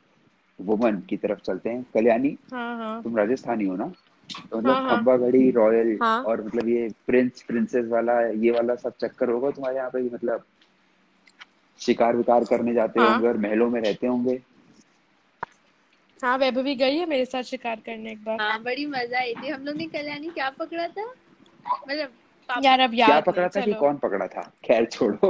woman की तरफ़ चलते हैं। कल्याणी हाँ हाँ। तुम राजस्थानी हो ना? तो मतलब हाँ हाँ। खंबा गढ़ी रॉयल हाँ। और मतलब ये प्रिंस प्रिंसेस वाला ये वाला सब चक्कर होगा तुम्हारे यहाँ पे मतलब शिकार विकार करने जाते हाँ। होंगे और महलों में रहते होंगे। हाँ वैभवी गई है मेरे साथ शिकार करने एक बार। हाँ बड़ी मज़ा आई थी। हम लोग ने कल्याणी क्या पकड़ा था? मतलब यार अब क्या पकड़ा था कि कौन पकड़ा था? खैर छोड़ो।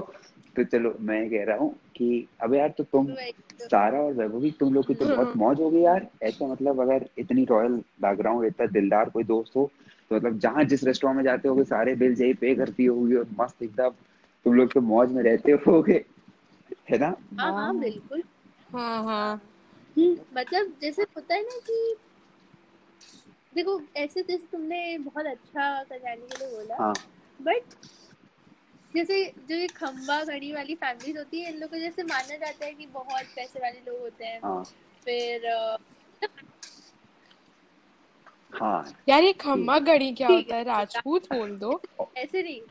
तो चलो मैं कह रहा हूँ कि अब यार तो तुम तो। सारा और वैभवी तुम लोग की तो बहुत मौज हो गई यार। ऐसा मतलब अगर इतनी रॉयल बैकग्राउंड इतना दिलदार कोई दोस्त हो तो मतलब जहाँ जिस रेस्टोरेंट में जाते होगे सारे बिल यही पे करती होगी और मस्त एकदम तुम लोग तो मौज में रहते होगे है ना? हाँ हाँ हाँ बिल्कुल। हाँ हाँ। मतलब जैसे होता है ना कि देखो ऐसे जैसे तुमने बहुत अच्छा कल्याणी के लिए बोला हाँ। बट जैसे जो ये खंबा घड़ी वाली फैमिलीज़ होती है इन लोग को जैसे माना जाता है कि बहुत पैसे वाले लोग होते हैं। हाँ। फिर हाँ। यार ये खम्मा गढ़ी क्या होता है? है। राजपूत बोल दो। ऐसे नहीं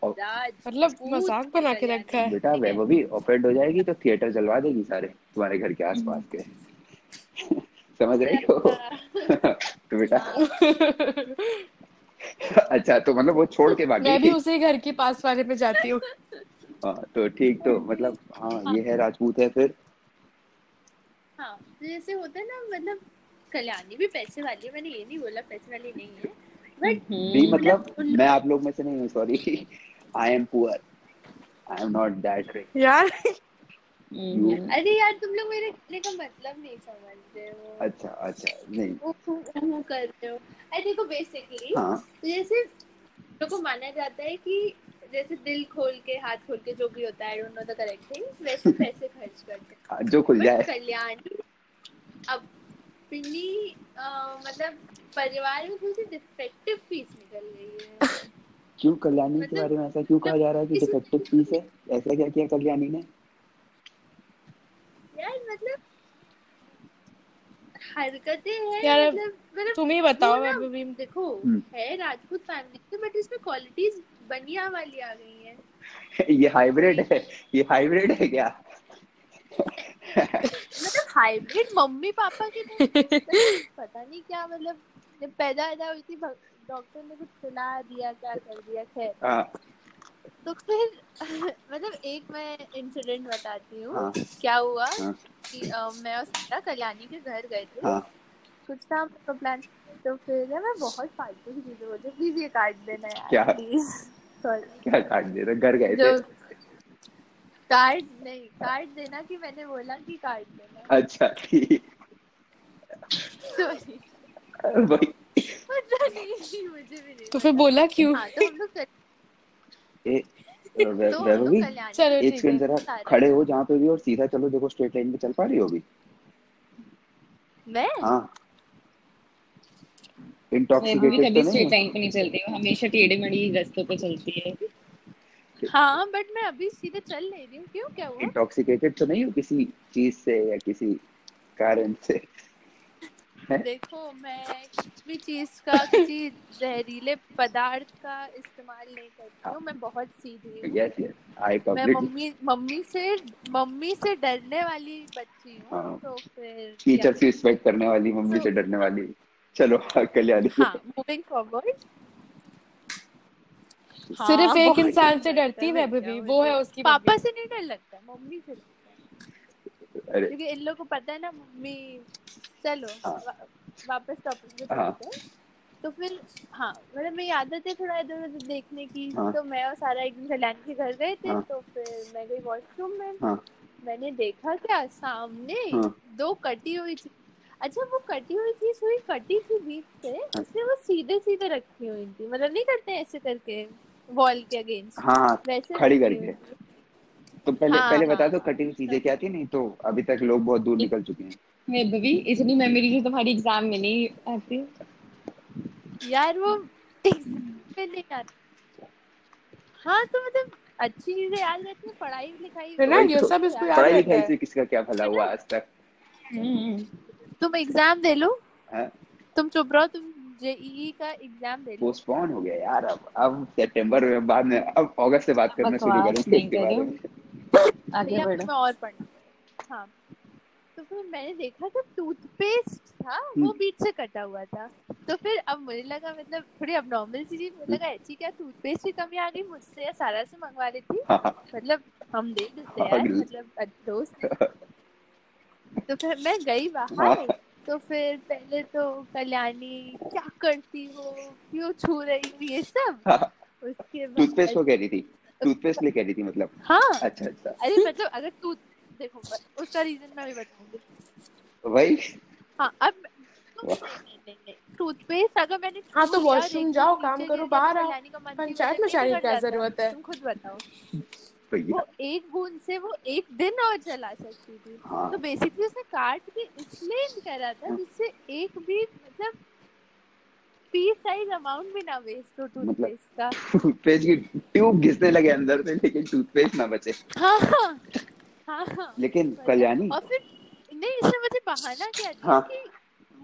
मतलब मज़ाक बना के रखा है। बेटा है। वैभवी ऑफेंड हो जाएगी तो थिएटर जलवा देगी सारे तुम्हारे घर के आसपास के। समझ रही हो? अच्छा। तो बेटा हाँ। अच्छा तो मतलब वो छोड़ के भाग। मैं भी उसी घर के पास वाले पे जाती हूँ। हाँ तो ठीक तो मतलब हाँ ये है राजपूत है फिर। हाँ तो जैसे होता है ना मतलब कल्याणी भी पैसे वाली है मैंने ये नहीं बोला पैसे वाली नहीं है। बट भी हम्म मतलब मतलब मैं आप लोग में से नहीं हूँ sorry I am poor I am not that rich यार अरे यार तुम लोग मेरे कहने का मतलब नहीं समझ रहे हो। अच्छा अच्छा नहीं। वो कर रहे हो। अरे देखो बेसिकली हाँ। तो जैसे लोग को माना जाता है कि जैसे दिल खोल के हाथ खोल के जो भी होता है I don't know the correct thing वैसे पैसे खर्च करते हैं। हाँ, जो खुल जाए। कल्याणी अपनी अ, मतलब परिवार में थोड़ी डिफेक्टिव पीस निकल गई है। क्यों कल्याणी के मतलब बारे में ऐसा क्यों कहा जा रहा है कि डिफेक्टिव पीस है? ऐसा क्या किया कल्याणी ने? यार मतलब हरकतें हैं यार मतलब मतलब तुम ही बताओ अभी देखो हम्म, है राजपूत फैमिली से बट इसमें क्वालिटीज बनिया वाली आ गई हैं। ये हाइब्रिड है ये हाइब्रिड है क्या? मतलब हाइब्रिड मम्मी पापा की तो पता नहीं क्या मतलब जब पैदा हुई थी डॉक्टर ने कुछ खिला दिया क्या कर दिया खैर। हाँ। तो फिर मतलब एक मैं इंसिडेंट बताती हूँ। हाँ। क्या हुआ हाँ। कि अ, मैं और सारा कल्याणी के घर गए थे। हाँ। कुछ था तो प्लान तो फिर मैं बहुत फालतू की चीज़ें बोलती हूँ। प्लीज़ ये काट देना यार क्या? प्लीज़ सॉरी क्या काट दे घर गए थे? काट नहीं काट देना कि मैंने बोला कि काट देना। अच्छा ठीक। सॉरी मुझे भी नहीं तो फिर बोला क्यों? हाँ तो हम लोग ए वैभवी एक सेकंड जरा खड़े हो जहाँ पे भी और सीधा चलो देखो स्ट्रेट लाइन में चल पा रही हो। अभी मैं हाँ इंटॉक्सिकेटेड कभी तो नहीं स्ट्रेट लाइन पे नहीं चलती वो हमेशा टेढ़े मेढ़ी रास्तों पे चलती है। हाँ बट मैं अभी सीधे चल ले रही हूँ क्यों क्या हुआ? इंटॉक्सिकेटेड तो नहीं हो किसी चीज़ से या किसी कारण से। हैं? देखो मैं भी चीज़ का किसी जहरीले पदार्थ का इस्तेमाल नहीं करती हूँ मैं बहुत सीधी हूँ। यस यस आई मैं मम्मी मम्मी से मम्मी से डरने वाली बच्ची हूँ हाँ। तो फिर टीचर से रिस्पेक्ट करने वाली मम्मी सो से डरने वाली। चलो कल्याणी। हाँ मूविंग फॉरवर्ड सिर्फ़ हाँ एक इंसान से डरती है वो है उसकी पापा से नहीं डर लगता मम्मी से। अरे। क्योंकि इन लोगों को पता है ना मम्मी चलो हाँ। वा, वापस टॉपिक पे हाँ। तो फिर हाँ मतलब मेरी आदत है थोड़ा इधर उधर देखने की। हाँ। तो मैं और सारा एक दिन कल्याण के घर गए थे हाँ। तो फिर मैं गई वॉशरूम में। हाँ। मैंने देखा क्या? सामने हाँ। दो कटी हुई चीज़ अच्छा वो कटी हुई चीज़ हुई कटी थी बीच से हाँ। इसलिए वो सीधे सीधे रखी हुई थी। मतलब नहीं करते ऐसे करके वॉल के अगेंस्ट हाँ हाँ, वैसे खड़ी करके। थी। तो पहले हाँ पहले हाँ बता दो कठिन चीज़ें तो क्या थी? नहीं तो अभी तक लोग बहुत दूर निकल चुके हैं। वैभवी इतनी मेमोरी तो तुम्हारी एग्ज़ाम में नहीं आती यार वो में नहीं आती हाँ तो मतलब अच्छी चीज़ें याद रहती है पढ़ाई लिखाई है ना? ये तो। सब इसको याद पढ़ाई रहता लिखाई है। से किसका क्या भला हुआ आज तक? हम्म। तुम एग्ज़ाम दे लो। हाँ। तुम चुप रहो तुम जेईई का एग्ज़ाम दे लो। पोस्टपोन हो गया यार अब अब सितंबर में बाद में अब अगस्त से बात करना शुरू करेंगे आगे बढ़ो। और पढ़ना हाँ। तो फिर मैंने देखा था टूथपेस्ट था वो हम्म। बीच से कटा हुआ था। तो फिर अब मुझे लगा मतलब थोड़ी अब नॉर्मल सी चीज़ मुझे लगा ऐसी क्या टूथपेस्ट की कमी आ गई? मुझसे या सारा से मंगवा लेती हाँ, मतलब हम दे देते यार पागल। मतलब दोस्त तो फिर मैं गई बाहर। तो फिर पहले तो कल्याणी क्या करती हो? क्यों छू रही हो ये सब? हाँ, उसके बाद टूथपेस्ट को कह रही थी। टूथपेस्ट कह रही थी मतलब। हाँ। अच्छा अच्छा। अरे मतलब अगर तू देखो उसका रीजन मैं भी बताऊँगी। वही? हाँ अब टूथपेस्ट अगर मैंने हाँ, तो एक जाओ, काम करो, बाहर तो आओ। पंचायत में जाने की क्या ज़रूरत है? तुम खुद बताओ। वो एक बूंद से वो एक दिन और चला सकती थी। हाँ। तो बेसिकली उसने काट के इसलिए करा था जिससे एक भी मतलब पी साइज़ अमाउंट भी ना वेस्ट हो मतलब- टूथपेस्ट का टूथपेस्ट की ट्यूब घिसने लगे अंदर से लेकिन टूथपेस्ट ना बचे हाँ हाँ हाँ लेकिन मतलब- कल्याणी और फिर नहीं इसने मुझे बहाना क्या हाँ। कि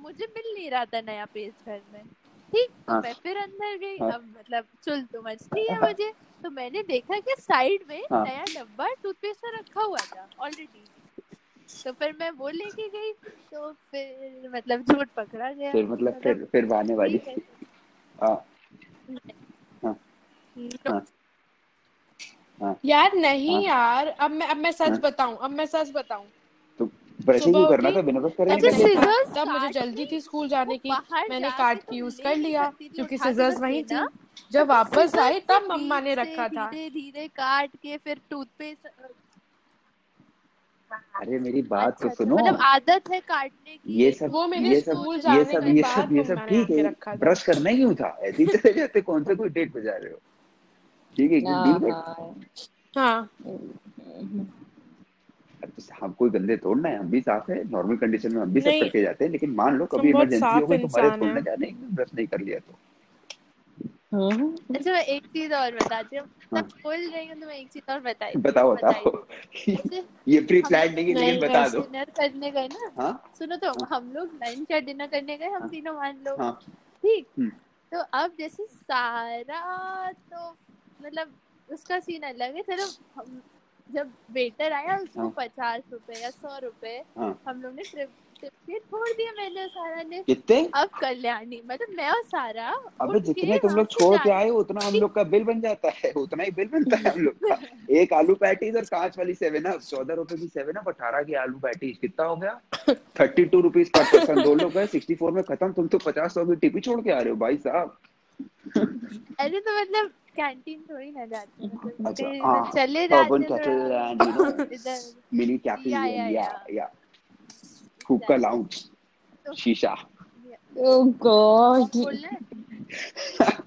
मुझे मिल नहीं रहा था नया पेस्ट घर में ठीक तो। मैं फिर अंदर गई हाँ। अब मतलब चुल तो मचती है हाँ। मुझे तो मैंने देखा कि साइड में हाँ। नया डब्बा टूथपेस्ट का रखा हुआ था ऑलरेडी तो फिर मैं वो लेके गई तो फिर मतलब झूठ पकड़ा गया। फिर मतलब फिर फिर बहाने वाली। हाँ। हाँ। No, हाँ। यार नहीं हाँ। यार अब मैं अब मैं सच हाँ। बताऊँ अब मैं सच बताऊँ। तो ब्रशिंग सुबह क्यों करना था? बिना ब्रश करे तब अच्छा, मुझे जल्दी थी स्कूल जाने की। मैंने काट की यूज़ कर लिया क्योंकि सिजर्स वहीं थी। जब वापस आई तब मम्मा ने रखा था। धीरे धीरे काट के फिर टूथपेस्ट अरे मेरी बात तो अच्छा, सुनो। मतलब आदत है काटने की? ये सब वो मेरे ये सब स्कूल ये सब के ये सब ये तो सब ठीक है। ब्रश करना ही क्यों था ऐसे ही चले जाते कौन से कोई डेट पे जा रहे हो? ठीक है डील हाँ। तो हम कोई गंदे तोड़ना है हम भी साफ़ है। नॉर्मल कंडीशन में हम भी सब करके जाते हैं लेकिन मान लो कभी इमरजेंसी हो गई तुम्हारे है। जाने ब्रश नहीं कर लिया तो। अच्छा मैं एक चीज़ और बताती हूँ। तब बोल रही हूँ तो मैं एक चीज़ और बताई बताओ बताओ ये प्री प्लान नहीं है लेकिन बता दो डिनर करने गए ना हाँ सुनो तो। हम लोग लंच या डिनर करने गए हम। तीनों मान लो ठीक। तो अब जैसे सारा तो मतलब उसका सीन अलग है चलो हम जब वेटर आया उसको। पचास रुपए या सौ रुपए हम लोग ने ट्रिप छोड़ दिया मैंने सारा ने। कितने? अब कल्याणी मतलब मैं और सारा अबे के जितने तुम लोग छोड़ के आए उतना हम लोग का बिल बन जाता है उतना ही बिल बनता है हम लोग का। एक आलू पैटीज और कांच वाली सेवन अप चौदह रुपए की सेवन अप अठारह की आलू पैटीज कितना हो गया? Thirty two rupees per person दो लोग गए सिक्सटी फोर में खत्म तुम तो पचास सौ की टिपी छोड़ के आ रहे हो भाई साहब। अरे तो मतलब कैंटीन थोड़ी ना जाते हैं, मतलब हाँ, चले जाते तो you know, इधर। मिनी कैफ़े या। या। हुक्का लाउंज शीशा Oh God. बोलना है?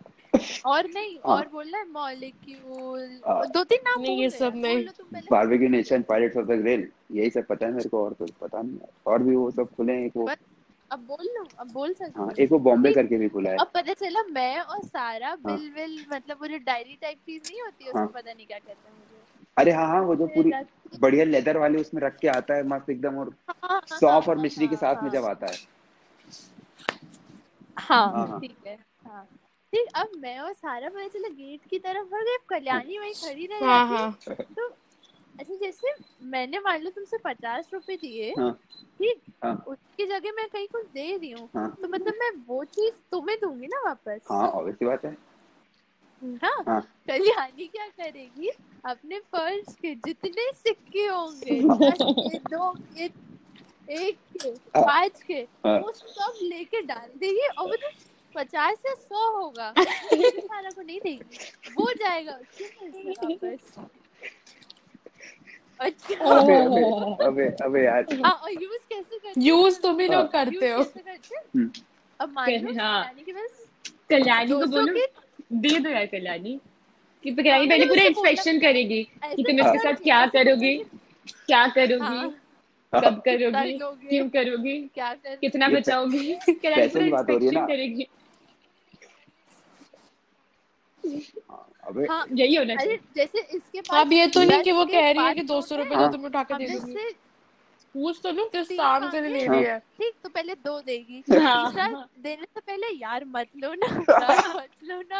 और नहीं हाँ। और बोलना है? मॉलिक्यूल हाँ। दो तीन नाम नहीं, ये सब। बोल पहले। Barbeque nation pilots of the grill यही सब पता है मेरे को और तो पता नहीं और भी वो सब खुले हैं एक वो। अब बोल लो अब बोल सकते हाँ हो। एक वो बॉम्बे करके भी खुला है। अब पता चला मैं और सारा बिल विल मतलब वो जो डायरी टाइप चीज़ नहीं होती है उसको हाँ। पता नहीं क्या कहते हैं। अरे हाँ हाँ वो जो पूरी बढ़िया लेदर वाले उसमें रख के आता है मस्त एकदम और हाँ, हाँ, सौंफ और हाँ, मिश्री के हाँ, साथ में हाँ। जब आता है। हाँ हाँ, हाँ। ठीक है हाँ। ठीक अब मैं और सारा पता चला गेट की तरफ़ बढ़ गए कल्याणी वहीं खड़ी रह हाँ जाती हाँ। तो अच्छा जैसे मैंने मान लो तुमसे पचास रुपए दिए हाँ। ठीक? हाँ। उसकी जगह मैं कहीं कुछ दे रही हूँ हाँ। तो मतलब मैं वो चीज़ तुम्हें दूँगी ना वापस? हाँ ऑब्वियस बात है। हाँ हाँ कल्याणी क्या करेगी अपने पर्स के जितने सिक्के होंगे हाँ। दो के एक के हाँ। पाँच के हाँ। वो सब लेके डाल देगी और वो जो पचास या सौ होगा सारा को नहीं देगी वो जाएगा उसके पास वापस अच्छा अबे अबे अबे अबे यार हाँ और यूज़ कैसे करते यूज़ तुम ही हाँ। लोग करते हो यूज़ कैसे करते हम्म, अब मान लो हाँ। कल्याणी के पास कल्याणी को बोलो दे दो यार कल्याणी। कि कल्याणी हाँ, पहले पूरा इंस्पेक्शन करेगी कि तुम इसके साथ क्या करोगी क्या करोगी हाँ, कब कितना करोगी? क्यों करोगी क्या कितना बचाओगी। कल्याणी पूरा हो इंस्पेक्शन ना? करेगी। हाँ, अबे। हाँ यही होना चाहिए। जैसे इसके पास अब ये तो नहीं कि वो कह रही है कि दो सौ रुपए हैं, दो हाँ। उठा के दे दूँगी। पूछ तो लूँ किस काम के लिए ले रही है। ठीक तो पहले दो देगी। हाँ। तीसरा देने से पहले यार मत लो ना मत लो ना।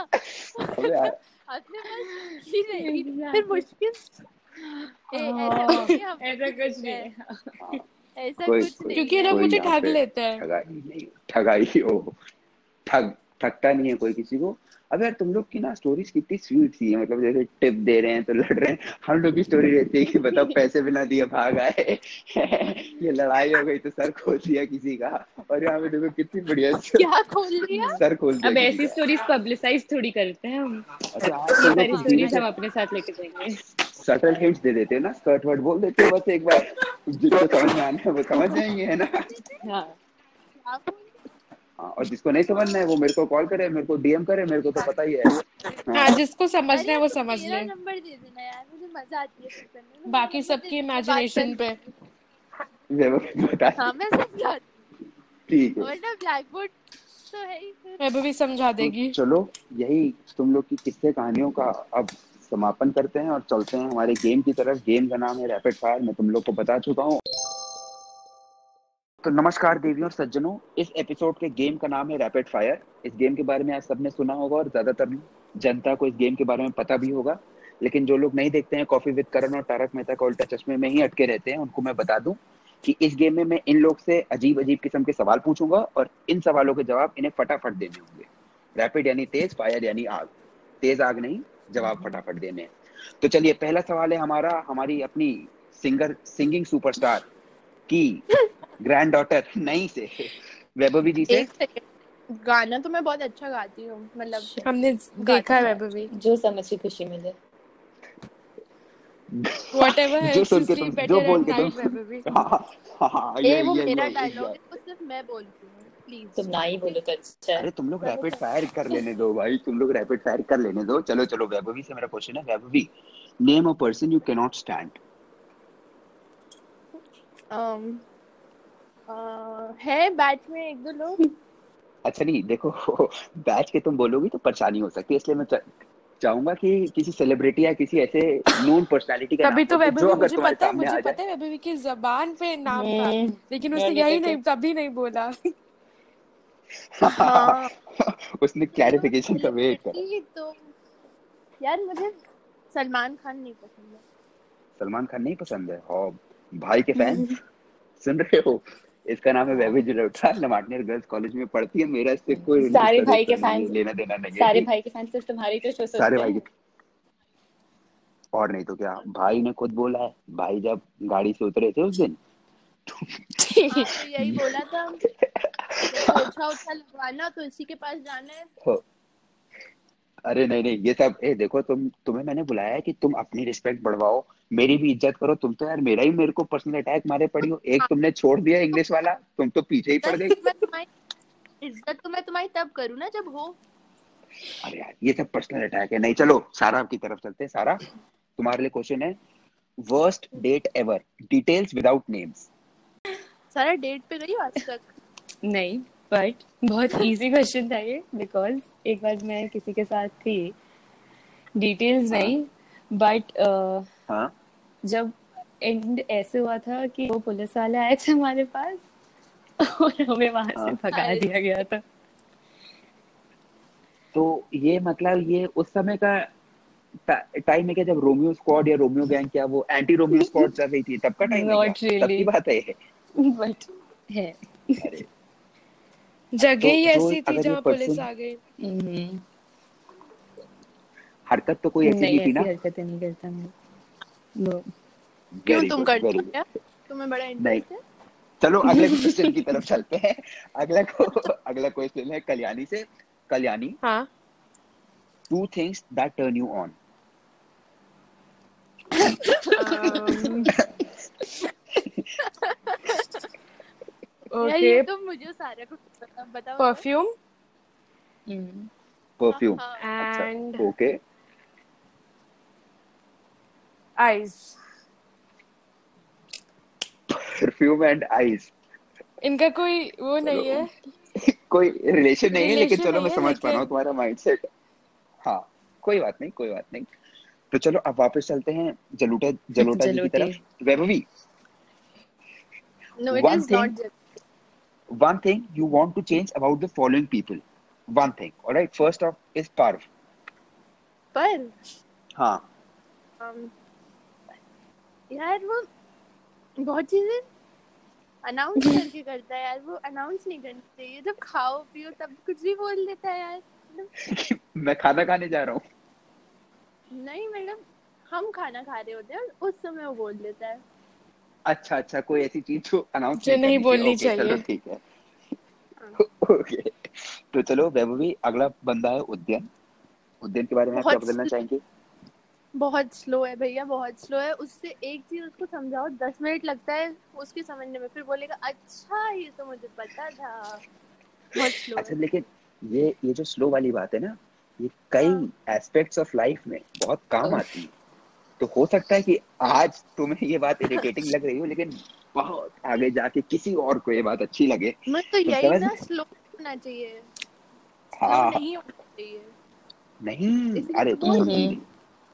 अपने पास ही रहेगी फिर मुश्किल। ए, ऐसा हाँ, कुछ नहीं ऐसा कुछ नहीं। है। हाँ, ऐसा कुछ नहीं। क्योंकि ये लोग मुझे ठग लेते हैं। ठगाई नहीं ठगाई ओ ठग ठगता नहीं है कोई किसी को। अब यार तुम लोग की ना स्टोरीज कितनी स्वीट सी है मतलब जैसे टिप दे रहे हैं तो लड़ रहे हैं। हम लोग की स्टोरी रहती है कि बताओ पैसे बिना दिए भाग आए। ये लड़ाई हो गई तो सर खोल दिया किसी का। और यहाँ पे देखो कितनी बढ़िया क्या खोल लिया सर खोल दिया अब ऐसी स्टोरीज पब्लिसाइज थोड़ी करते हैं हम। अच्छा स्टोरीज हम अपने साथ लेके जाएँगे। सटल हिंट्स दे देते हैं ना स्कर्ट वर्ड बोल देते हो बस एक बार। जिसको समझ में आना है वो समझ जाएँगे है ना? हाँ, और जिसको नहीं समझना है वो मेरे को कॉल करे मेरे को डीएम करे मेरे को तो पता ही है। हाँ जिसको समझना है वो तो समझ ले। नंबर दे देना यार मुझे मज़ा आती है बाकी सबकी इमेजिनेशन पे। वो हाँ मैं ठीक है। वरना ब्लैक बोर्ड तो है ही मैं भी समझा देगी। तो चलो यही तुम लोग की किस्से कहानियों का अब समापन करते हैं और चलते हैं हमारे गेम की तरफ़। गेम का नाम है रैपिड फायर मैं तुम लोग को बता चुका हूँ। तो नमस्कार देवियों और सज्जनों, इस एपिसोड के गेम का नाम है रैपिड फायर इस गेम के बारे में आज सबने सुना होगा और ज़्यादातर जनता को इस गेम के बारे में पता भी होगा। लेकिन जो लोग नहीं देखते हैं कॉफ़ी विद करण और तारक मेहता का उल्टा चश्मे में ही अटके रहते हैं, उनको मैं बता दूँ कि इस गेम में मैं इन लोग से अजीब अजीब किस्म के सवाल पूछूँगा और इन सवालों के जवाब इन्हें फटाफट देने होंगे। रैपिड यानी तेज फायर यानी आग। तेज आग नहीं, जवाब फटाफट देने तो चलिए, पहला सवाल है हमारा, हमारी अपनी सिंगर सिंगिंग सुपरस्टार की। ग्रैंड डॉटर नहीं से। वैभवी जी से? गाना तो मैं बहुत अच्छा गाती हूँ मतलब हमने देखा है वैभवी। जो समझ की खुशी मिले। Whatever जो सुन के तुम जो बोल के तुम। हाँ हाँ हाँ ये वो मेरा डायलॉग है वो सिर्फ़ मैं बोलती हूँ प्लीज़ तुम ना ही बोलो तो अच्छा अरे तुम लोग रैपिड फायर कर लेने दो भाई तुम लोग रैपिड फायर कर लेने दो। चलो चलो वैभवी से मेरा क्वेश्चन है। Vaibhavi name a person you can not stand um, है बैच में एक दो लोग। अच्छा नहीं देखो बैच के तुम बोलोगी तो परेशानी हो सकती है इसलिए मैं चाहूँगा कि किसी सेलिब्रिटी या किसी ऐसे नोन पर्सनालिटी का तभी तो वैभवी अगर मुझे पता है मुझे पता है वैभवी की जबान पे नाम था लेकिन उसने यही नहीं तभी नहीं बोला। हाँ उसने क्लैरिफिकेशन का वेट करा। सेलिब्रिटी तो यार मुझे सलमान खान नहीं पसंद है। सलमान खान नहीं पसंद है? और भाई के फैंस सुन रहे हो? इसका नाम है Vaibhav Jalota La Martiniere girls college में पढ़ती है। मेरा इससे कोई सारे भाई, भाई के फैंस लेना देना नहीं सारे? भाई के फैंस सिर्फ़ तुम्हारे तो शो सारे भाई के और नहीं तो क्या? भाई ने खुद बोला है। भाई जब गाड़ी से उतरे थे उस दिन। हाँ तो यही बोला था। अच्छा उठा लगवाना तो इसी के पास जाना हो अरे नहीं नहीं ये सब ए देखो तुम तुम्हें मैंने बुलाया है कि तुम अपनी रिस्पेक्ट बढ़वाओ। मेरी भी इज़्ज़त करो। तुम तो यार मेरा ही मेरे को पर्सनल अटैक मारे पड़ी हो। एक तुमने छोड़ दिया इंग्लिश वाला तुम तो पीछे ही पड़ गई। इज़्ज़त तो मैं तुम्हारी तब करूँ ना जब हो। अरे यार ये सब पर्सनल अटैक है। नहीं चलो सारा आपकी तरफ़ चलते हैं सारा। तुम्हारे लिए क्वेश्चन है worst date ever details without names Sara date पे गई आज तक? नहीं। बट बहुत इजी क्वेश्चन था ये बिकॉज़ एक बार मैं किसी के साथ थी डिटेल्स नहीं बट हाँ। जब एंड ऐसे हुआ था कि वो पुलिस वाले आए थे हमारे पास और हमें वहाँ से हाँ। भगा दिया गया था। तो ये मतलब ये उस समय का टाइम है क्या जब रोमियो स्क्वाड या रोमियो गैंग क्या वो एंटी रोमियो स्क्वाड चल रही थी तब का टाइम है तब की बात है बट है। जगह ही तो ऐसी थी जहाँ पुलिस आ गई। हम्म, हरकत तो कोई ऐसी नहीं नहीं थी ना? हरकतें नहीं करता मैं। क्यों तुम करते हो तुम्हें बड़ा नहीं। इंटरेस्ट है? चलो अगले क्वेश्चन की तरफ़ चलते हैं। अगला को अगला क्वेश्चन है कल्याणी से। कल्याणी हाँ। Two things that turn you on um, यार ये ओके तो मुझे सारा कुछ बताओ perfume perfume and okay eyes perfume and eyes इनका कोई वो नहीं है। कोई रिलेशन नहीं है लेकिन चलो मैं समझ पा रहा हूँ तुम्हारा माइंडसेट हाँ कोई बात नहीं कोई बात नहीं। तो चलो अब वापस चलते हैं जलूटा जलोटा जी की तरफ़। Vaibhavi. Is thing- not just one thing you want to change about the following people. One thing all right? First off is parv. पर हाँ um, यार वो बहुत चीज़ें अनाउंस करके करता है यार वो अनाउंस नहीं करना चाहिए। जब खाओ पियो तब कुछ भी बोल देता है यार। मैं खाना खाने जा रहा हूँ। नहीं मतलब हम खाना खा रहे होते हैं और उस समय वो बोल देता है। अच्छा अच्छा कोई ऐसी चीज़ जो अनाउंस जो नहीं बोलनी ओके चलो चाहिए। ठीक है। ओके तो चलो वैभवी अगला बंदा है उद्यन। उद्यन के बारे में आप क्या बदलना चाहेंगे? बहुत स्लो है भैया बहुत स्लो है। उससे एक चीज़ उसको समझाओ दस मिनट लगता है उसके समझने में फिर बोलेगा अच्छा ये तो मुझे पता था। बहुत स्लो अच्छा लेकिन ये ये जो स्लो वाली बात है ना ये कई हाँ। एस्पेक्ट्स ऑफ़ लाइफ में बहुत काम आती है। तो हो सकता है कि आज तुम्हें ये बात इरिटेटिंग लग रही हो लेकिन बहुत आगे जाके किसी और को ये बात अच्छी लगे। मैं तो तो यही ना स्लो होना चाहिए। हाँ। नहीं होना चाहिए। नहीं अरे तो तुम समझी नहीं।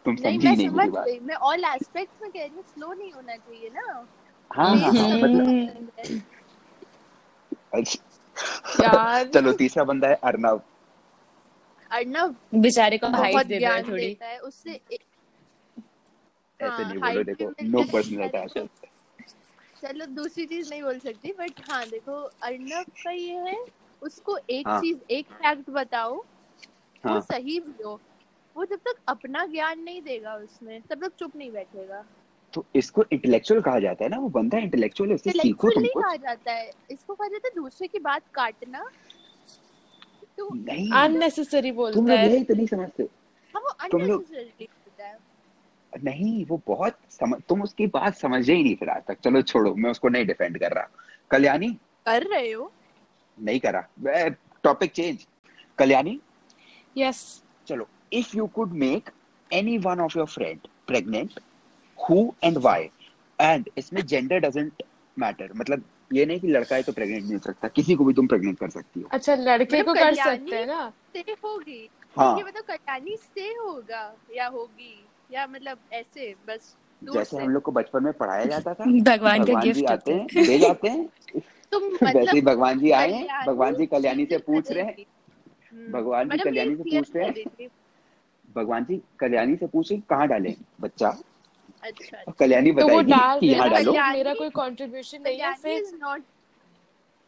तुम नहीं समझी मैं नहीं समझ मेरी बात मैं ऑल एस्पेक्ट्स में कह रही हूँ स्लो नहीं होना चाहिए ना। हाँ हाँ हाँ मतलब में है। अच्छा। यार। चलो तीसरा बंदा है अर्नव अर्नव बेचारे को हाइट बहुत दे दो ज्ञान थोड़ी। है उससे एक- ऐसे हाँ, नहीं बोलो देखो नो पर्सनल अटैचमेंट चलो दूसरी चीज़ नहीं बोल सकती बट हाँ देखो अर्नव का ये है उसको एक हाँ। चीज़ एक फैक्ट बताओ हाँ. वो सही भी हो वो जब तक अपना ज्ञान नहीं देगा उसमें तब तक चुप नहीं बैठेगा। तो इसको इंटेलेक्चुअल कहा जाता है ना वो बंदा इंटेलेक्चुअल है उससे सीखो तुम कुछ कहा जाता है इसको कहा जाता है दूसरे की बात काटना। तो नहीं। अननेसेसरी तुम बोलता लोग है। यही तो नहीं समझते। हाँ वो तुम लोग- अननेसेसरी नहीं वो बहुत समझ तुम उसकी बात समझे ही नहीं फिर आज तक। चलो छोड़ो मैं उसको नहीं डिफेंड कर रहा। कल्याणी? कर रहे हो? नहीं करा। Topic change Kalyani? यस चलो if you could make any one of your friend pregnant who and why and इसमें जेंडर डजंट मैटर मतलब ये नहीं कि लड़का है तो प्रेग्नेंट नहीं हो सकता किसी को भी तुम प्रेग्नेंट कर सकती हो। अच्छा लड़के मतलब को कर सकते हैं ना? से होगी। हाँ। ये मतलब कल्याणी से होगा या होगी? या मतलब ऐसे बस जैसे हम लोग को बचपन में पढ़ाया जाता था भगवान का गिफ्ट आते हैं दे जाते हैं। तुम वैसे ही मतलब भगवान जी आए हैं भगवान जी कल्याणी से पूछ रहे हैं। हम्म, भगवान जी मतलब कल्याणी से पूछ रहे हैं। भगवान जी कल्याणी से पूछे कहाँ डाले बच्चा? अच्छा कल्याणी तो बताएगी कि यहाँ डालो। मेरा कोई कंट्रीब्यूशन नहीं है फिर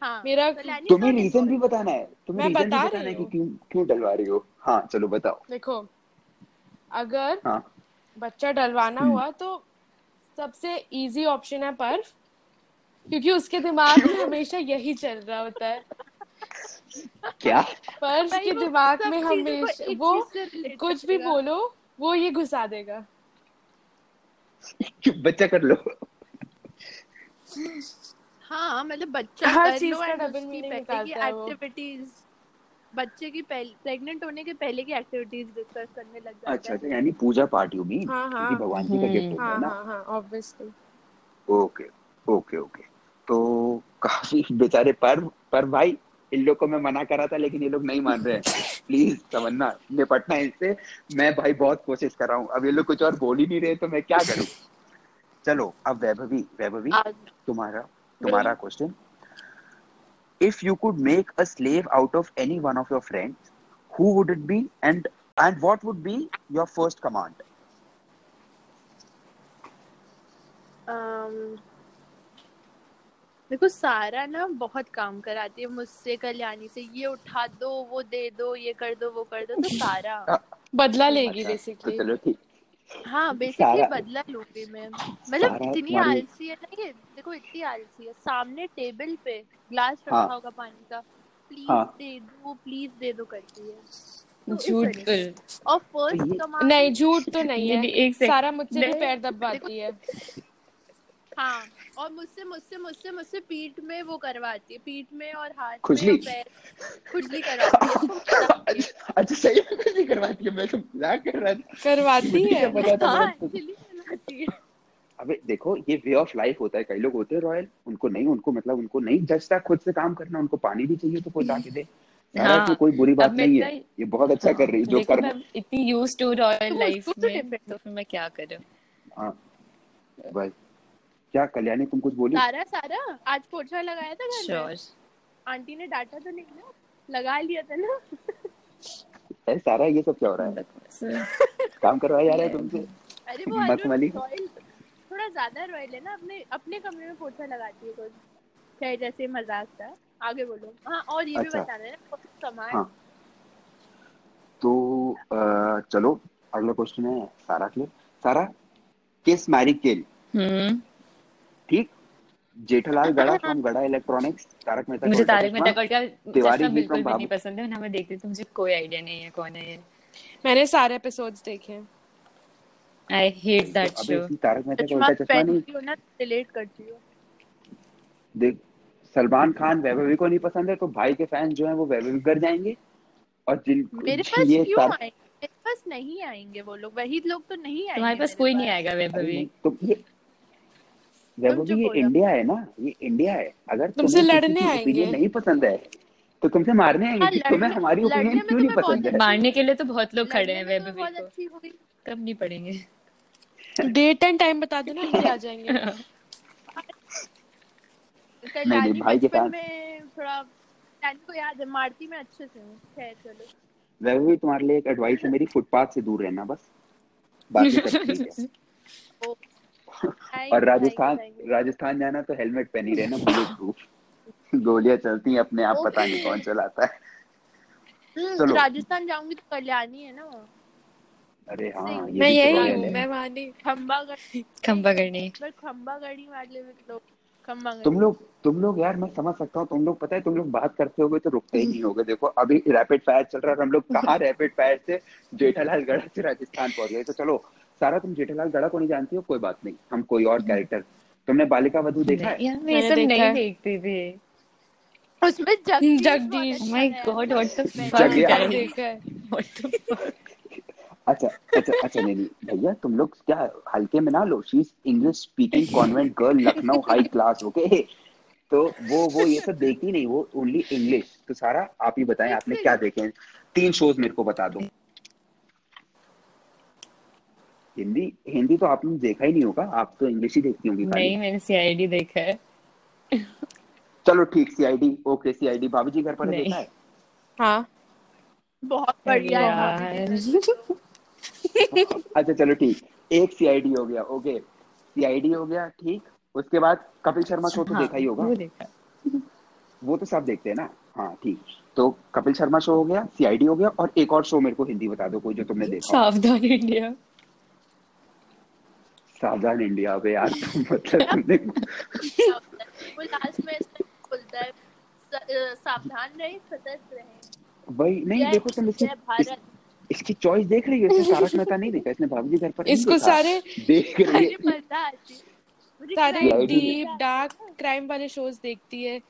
हाँ मेरा तुम्हें रीजन भी बताना है तुम्हें मैं रीजन भी बता बताना रही है कि। क्यों क्यों डलवा रही हो। हाँ चलो बताओ। देखो अगर हाँ। बच्चा डलवाना हम्म। हुआ तो सबसे इजी ऑप्शन है पर्फ क्योंकि उसके दिमाग में हमेशा यही चल रहा होता है। क्या? पर्फ के दिमाग में हमेशा वो कुछ भी बोलो वो ये घुसा देगा। बच्चा कर लो। हाँ मतलब बच्चा हर चीज़ का पहले की निकालता है वो। एक्टिविटीज़ बच्चे की प्रेग्नेंट होने के पहले की एक्टिविटीज़ डिस्कस करने लग जाता अच्छा अच्छा यानी पूजा पाठ यू मीन हाँ, हाँ। क्योंकि भगवान जी का गिफ्ट होता हाँ ना। हाँ हाँ ऑब्वियसली ओके ओके ओके तो काफ़ी बेचारे पर पर भाई इन लोग को मैं मना करा था लेकिन ये लोग नहीं मान रहे हैं। प्लीज़ समझना निपटना इससे। मैं भाई बहुत कोशिश कर रहा हूँ। अब ये लोग कुछ और बोल ही नहीं रहे तो मैं क्या करूँ? चलो अब वैभवी वैभवी तुम्हारा तुम्हारा question if you could make a slave out of any one of your friends who would it be and and what would be your first command um, देखो सारा ना बहुत काम कराती है मुझसे कल्याणी से। ये उठा दो वो दे दो ये कर दो वो कर दो तो सारा। बदला लेगी अच्छा, तो बेसिकली चलो ठीक। हाँ बेसिकली बदला लूँगी मैं मतलब इतनी आलसी है ना ये देखो इतनी आलसी है। सामने टेबल पे ग्लास रखा हाँ। होगा पानी का। प्लीज़ हाँ। दे दो प्लीज़ दे दो करती है तो झूठ तो और तो फ़र्स्ट कमांड नहीं झूठ तो नहीं, है। एक सारा मुझसे भी पैर दबाती है। हाँ और मुझसे मुझसे मुझसे मुझसे पीठ में वो करवाती है पीठ में और हाथ खुजली? खुजली करवाती है है। अच्छा सही में नहीं करवाती है मैं तो मज़ाक कर रहा था। करवाती है? पता था हाँ तो- करवाती है। अबे देखो ये वे ऑफ़ लाइफ होता है कई लोग होते हैं रॉयल उनको नहीं उनको मतलब उनको नहीं जचता खुद से काम करना उनको पानी भी चाहिए तो कोई ला के दे हाँ, इसमें कोई बुरी बात नहीं है ये बहुत अच्छा कर रही है जो कर इतनी यूज़ टू रॉयल तो लाइफ तो में तो फिर मैं क्या करूँ? हाँ बस। क्या कल्याणी तुम कुछ बोली सारा सारा। आज पोछा लगाया था घर में। आंटी ने डांटा तो नहीं ना? लगा लिया था ना? है सारा ये सब क्या हो रहा है? काम करवाया जा रहा है तुमसे? अरे वो मखमली। थोड़ा ज़्यादा रॉयल है ना? अपने अपने कमरे में पोछा लगाती है खुद खैर जैसे मज़ाक था? आगे बोलो। हाँ और ये अच्छा, भी। बताना है सामान। हाँ। तो चलो अगला क्वेश्चन है सारा के लिए। सारा किस मैरी किल हम्म। ठीक? जेठालाल गड़ा फ्रॉम गड़ा इलेक्ट्रॉनिक्स तारक मेहता मुझे तारक मेहता का तिवारी बिल्कुल भी नहीं बाबू। पसंद है ना मैं देखती तो मुझे कोई आइडिया नहीं है कौन है ये। मैंने सारे एपिसोड्स देखे हैं। I hate that show Taarak Mehta ka Ooltah Chashmah नहीं। ना रिलेट करती हो। देख सलमान खान वैभवी को नहीं पसंद है तो भाई के फ़ैन जो है वो वैभवी कर जाएँगे। और जिन मेरे पास ये क्यों तार- आएँगे? मेरे पास नहीं आएँगे वो लोग वही लोग तो नहीं आएँगे तुम्हारे पास कोई नहीं आएगा वैभवी। तो ये वैभवी ये इंडिया है ना ये इंडिया है अगर तुमसे लड़ने आएँगे। नहीं पसंद है तो तुमसे मारने आएँगे हाँ, कि तुम्हें हमारी ओपिनियन क्यों नहीं पसंद है? मारने के लिए तो बहुत लोग खड़े हैं वैभवी को। कब नहीं पड़ेंगे? डेट एंड टाइम बता देना हम भी आ जाएँगे। कल्याणी भाई के साथ- में थोड़ा को याद है मारती में अच्छे से। हूँ खैर चलो। वैभवी तुम्हारे लिए एक एडवाइस है मेरी फुटपाथ से दूर रहना बस। बाकी सब ठीक है। और राजस्थान राजस्थान जाना तो हेलमेट पहनी रहना बुलेट प्रूफ गोलियाँ चलती हैं अपने आप पता नहीं कौन चलाता है। चलो। हम्म, राजस्थान जाऊँगी तो कल्याणी है ना अरे हाँ ये मैं तो यही हूँ है। मैं वहाँ नहीं खंबागढ़ खंबा करनी पर खंबागढ़ी मार ले लोग तुम लोग तुम लोग यार मैं समझ सकता हूँ तुम लोग पता है तुम लोग बात करते होगे तो रुकते ही नहीं होगे। देखो अभी रैपिड फायर चल रहा है हम लोग कहाँ रैपिड फायर से जेठालाल गढ़ा से राजस्थान पहुँच गए। तो चलो सारा तुम जेठालाल गढ़ा को नहीं जानती हो? कोई बात नहीं। हम कोई और कैरेक्टर तुमने बालिका वधु देखा है? मैं ये सब नहीं देखती थी। उसमें जगदीश। माय अच्छा गॉड व्हाट द फक देखा है। व्हाट द फक अच्छा अच्छा अच्छा नहीं नहीं भैया तुम लोग क्या हल्के में ना लो। She is English speaking convent girl Lucknow high class okay तो वो वो ये सब देखती नहीं वो ओनली इंग्लिश तो सारा आप ही बताएँ आपने क्या देखे हैं? तीन शोज़ मेरे को बता दो। हिंदी हिंदी तो आपने देखा ही नहीं होगा आप तो इंग्लिश ही देखती होंगी। नहीं मैंने सीआईडी देखा है। चलो ठीक सीआईडी ओके सीआईडी भाभी जी घर पर। देखा है? हाँ। बहुत बढ़िया है अच्छा चलो ठीक। एक सीआईडी हो गया ओके सीआईडी हो गया ठीक। उसके बाद कपिल शर्मा शो तो हाँ, देखा ही होगा। वो देखा। वो तो सब देखते हैं ना? हाँ ठीक। तो कपिल शर्मा शो हो गया सीआईडी हो गया और एक और शो मेरे को हिंदी बता दो कोई जो तुमने देखा सावधान इंडिया। सावधान इंडिया पे यार तुम मतलब तुमने वो लास्ट में बोलता है सावधान रहे सतर्क रहे। वही नहीं देखो तुम इसकी भारत। इसकी चॉइस देख रही हो इसने तारक मेहता नहीं देखा इसने भाभी जी घर पर इसको सारे देख रही है। सारे डीप डार्क क्राइम वाले शोज़ देखती है।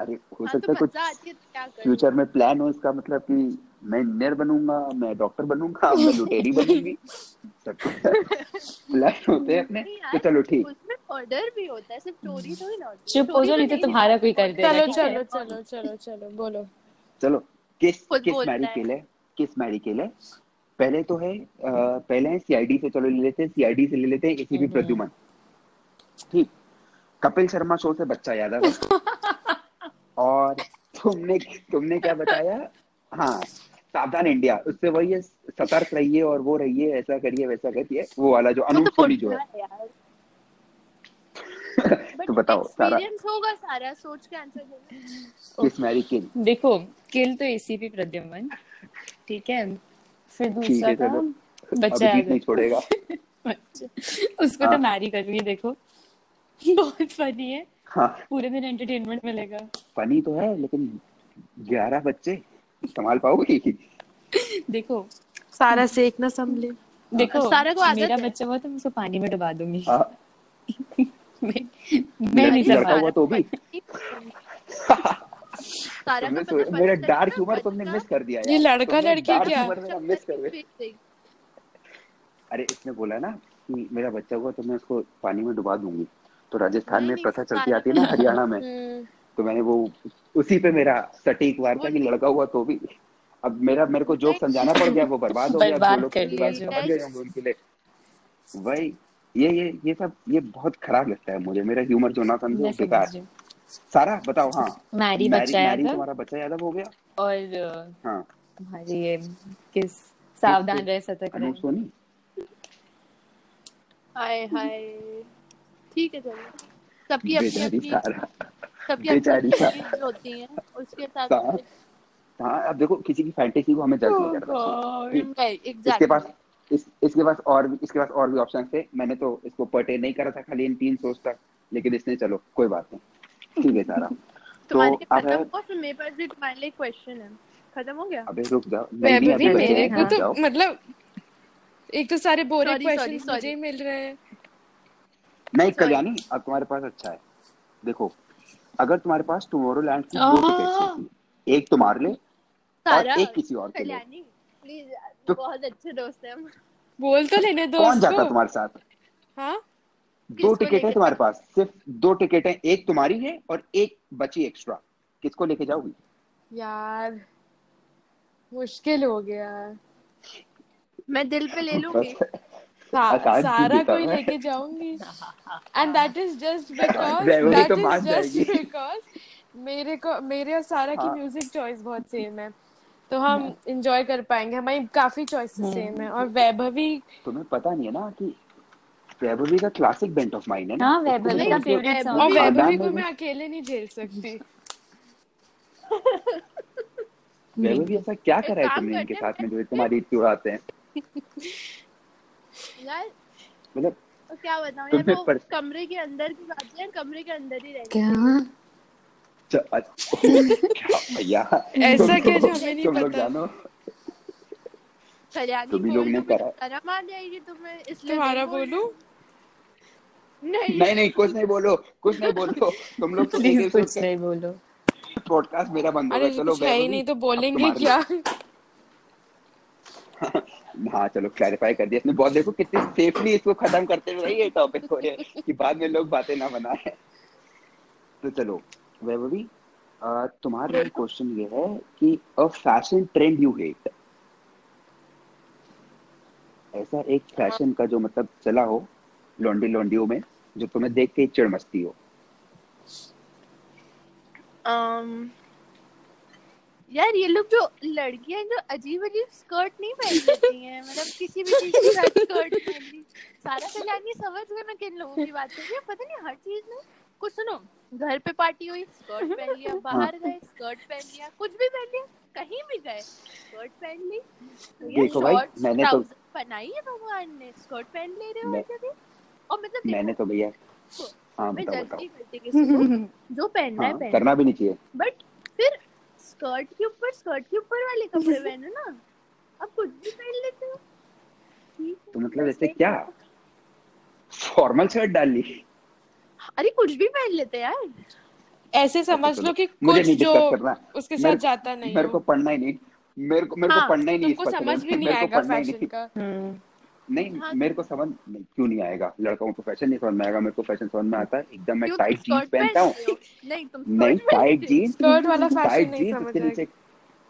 अरे हो हाँ, सकता तो है कुछ आती है तो करूँ? फ्यूचर में प्लान हो इसका मतलब कि मैं इंजीनियर बनूँगा मैं डॉक्टर बनूँगा मैं लुटेरी बनूँगी। सब प्लान होते हैं अपने। तो चलो ठीक। उसमें मर्डर भी होता है सिर्फ़ चोरी थोड़ी ना चुप हो जाओ नहीं तो तुम्हारा कोई कर देगा चलो चलो चलो चलो चलो बोलो। चलो किस किस मैरी है। किल है किस मैरी किल है पहले तो है पहले है सीआईडी से चलो ले लेते हैं सीआईडी से ले लेते हैं एसीपी हम्म। प्रद्युमन। ठीक। कपिल शर्मा शो से बच्चा यादव है और तुमने तुमने क्या बताया? हाँ सावधान इंडिया उससे वही है सतर्क रहिए और वो रहिए ऐसा करिए वैसा करिए वो वाला जो अनूप सोनी जो है। तो बताओ सारा होगा सारा सोच के आंसर किस मैरी किल? देखो किल तो एसीपी प्रद्युमन ठीक है? फिर दूसरा था बच्चा नहीं छोड़ेगा। उसको तो हाँ। मैरी करूँगी देखो। बहुत फनी है। हाँ। पूरे दिन एंटरटेनमेंट मिलेगा। फनी तो है लेकिन ग्यारह बच्चे संभाल पाओगी? देखो सारा से एक ना संभले। देखो सारा को आदत मेरा बच्चा हुआ तो मैं उसको पानी में डुबा दूँगी। हाँ, मैं मैं नहीं लड़का संभाल हुआ तो भी। सारा को पता मेरा डार्क ह्यूमर तुमने मिस कर दिया ये लड़का लड़की क्या? मिस कर देगी। अरे इसने बोला ना कि मेरा बच्चा हुआ तो मैं उसको पानी में डुबा दूँगी। तो राजस्थान में प्रथा चलती आती है ना हरियाणा में। हम्म, तो मैंने वो उसी पे मेरा सटीक वार था कि लड़का हुआ तो भी। अब मेरा मेरे को जोक समझाना पड़ गया वो बर्बाद हो गया बर्बाद कर दिया उनके लिए। वही ये ये ये सब ये बहुत खराब लगता है मुझे मेरा ह्यूमर जो ना समझो बेकार हूँ। सारा बताओ हाँ। मैरी मैरी बच्चा यादव तुम्हारा बच्चा यादव हो गया? और हाँ। हमारी ये किस सावधान रहे सतर्क रहे। सोनी? हाय हाय। ठीक है चलो। सबकी अपनी अपनी होती हैं उसके हिसाब हाँ। अब देखो किसी की फैंटेसी को हमें जज Oh नहीं करना. राइट इसके पास इस इसके पास और भी इसके पास और भी ऑप्शन थे। मैंने तो इसको पर्टेन नहीं करा था खाली इन तीन सोच तक लेकिन इसने चलो कोई बात नहीं। ठीक है सारा। तो अब है मेरे पास भी तुम्हारे लिए क्वेश्चन है। खत्म हो गया? अबे रुक जाओ। नहीं नहीं वैभवी अभी मेरे को तो मतलब एक तो सारे बोरिंग क्वेश्चंस मुझे मिल रहे हैं। नहीं कल्याणी अब तुम्हारे पास अच्छा है। देखो अगर तुम्हारे पास टुमारो लैंड की दो टिकट्स होती एक तुम्हारे लिए और एक किसी और के लिए। प्लीज़ तो- बहुत अच्छे दोस्त हैं हम। बोल तो लेने दो कौन जाता तुम्हारे साथ? हाँ? दो टिकट है तुम्हारे पास सिर्फ़ दो टिकट है एक तुम्हारी है और एक बची एक्स्ट्रा किसको लेके जाओगी? यार मुश्किल हो गया। मैं दिल पे ले लूँगी। सारा कोई लेके जाऊँगी। And that is just because that तो इज़ जस्ट बिकॉज़ मेरे को मेरे और सारा की हाँ। म्यूज़िक चॉइस बहुत सेम है। तो हम इंजॉय कर पाएँगे। हमारी काफ़ी चॉइसेस सेम है। और वैभवी? तुम्हें पता नहीं है ना कि वैभवी का क्लासिक बेंट ऑफ़ माइंड है ना? हाँ वैभवी का फेवरेट सॉन्ग खानदान वैभवी को मैं अकेले नहीं झेल सकती। वैभवी ऐसा क्या करा है तुमने इनके साथ में जो तुम्हारी इतनी उड़ाते हैं? यार मतलब तो क्या बताऊँ? यार वो पर- कमरे के अंदर की बातें हैं कमरे के अंदर ही रहती क्या? अच्छा, क्या भैया? ऐसा क्या जो हमें नहीं पता? जानो। तुम लोग ने करा। शर्म आ जाएगी तुम्हें इसलिए तुम्हारा नहीं बोलूँ? नहीं। नहीं नहीं कुछ नहीं बोलो कुछ नहीं बोलो। तुम लोग तो प्लीज़ कुछ नहीं बोलो। पॉडकास्ट मेरा बंद चलो है ही वैभवी, नहीं तो बोलेंगे क्या? हाँ चलो क्लैरिफाई कर दिया। इसने बहुत देखो कितनी सेफली इसको खत्म करते हुए ये टॉपिक को ये कि बाद में लोग बातें ना बनाए। तो चलो वैभवी तुम्हारे लिए क्वेश्चन ये है कि a fashion trend you hate ऐसा एक फ़ैशन का जो मतलब चला हो लॉन्डी लॉन्डियो में जो तुम्हें देख के चिड़ मचती हो। um, यार ये लोग जो लड़कियाँ जो अजीब अजीब स्कर्ट नहीं पहन लेती हैं मतलब किसी भी चीज़ के साथ स्कर्ट पहन ली। सारा कल्याणी समझ गए मैं किन लोगों की बात कर रही हूँ। पता नहीं हर चीज़ में कुछ सुनो घर पे पार्टी हुई स्कर्ट पहन लिया बाहर गए स्कर्ट पहन लिया कुछ भी पहन लिया कहीं भी गए स्कर्ट पहन ली। तो देखो भाई, मैंने तो- बनाई है भगवान ने स्कर्ट पहन ले रहे हो ऐसे भी और मतलब मैंने तो भैया हाँ मैं बताओ बताओ। जो पहनना है हाँ पहन करना भी नहीं चाहिए। बट फिर स्कर्ट के ऊपर स्कर्ट के ऊपर वाले कपड़े पहनो ना। अब कुछ भी पहन लेते हो। तो मतलब ऐसे क्या? फॉर्मल शर्ट डाल ली। अरे कुछ भी पहन लेते यार। ऐसे समझ लो कि मुझे कुछ जो उसके साथ जाता नहीं मेरे को पढ़ना ही नहीं। मेरे को मेरे हाँ, को पढ़ना ही नहीं तुमको समझ भी नहीं आएगा फ़ैशन का। नहीं हाँ, मेरे को समझ नहीं, क्यों नहीं आएगा? लड़कों को फ़ैशन नहीं समझ में आएगा मेरे को फ़ैशन समझ में आता है। एकदम मैं टाइट जीन्स पहनता हूँ। नहीं तुम नहीं टाइट जीन्स स्कर्ट वाला फ़ैशन टाइट नहीं जीन्स समझ उसके नीचे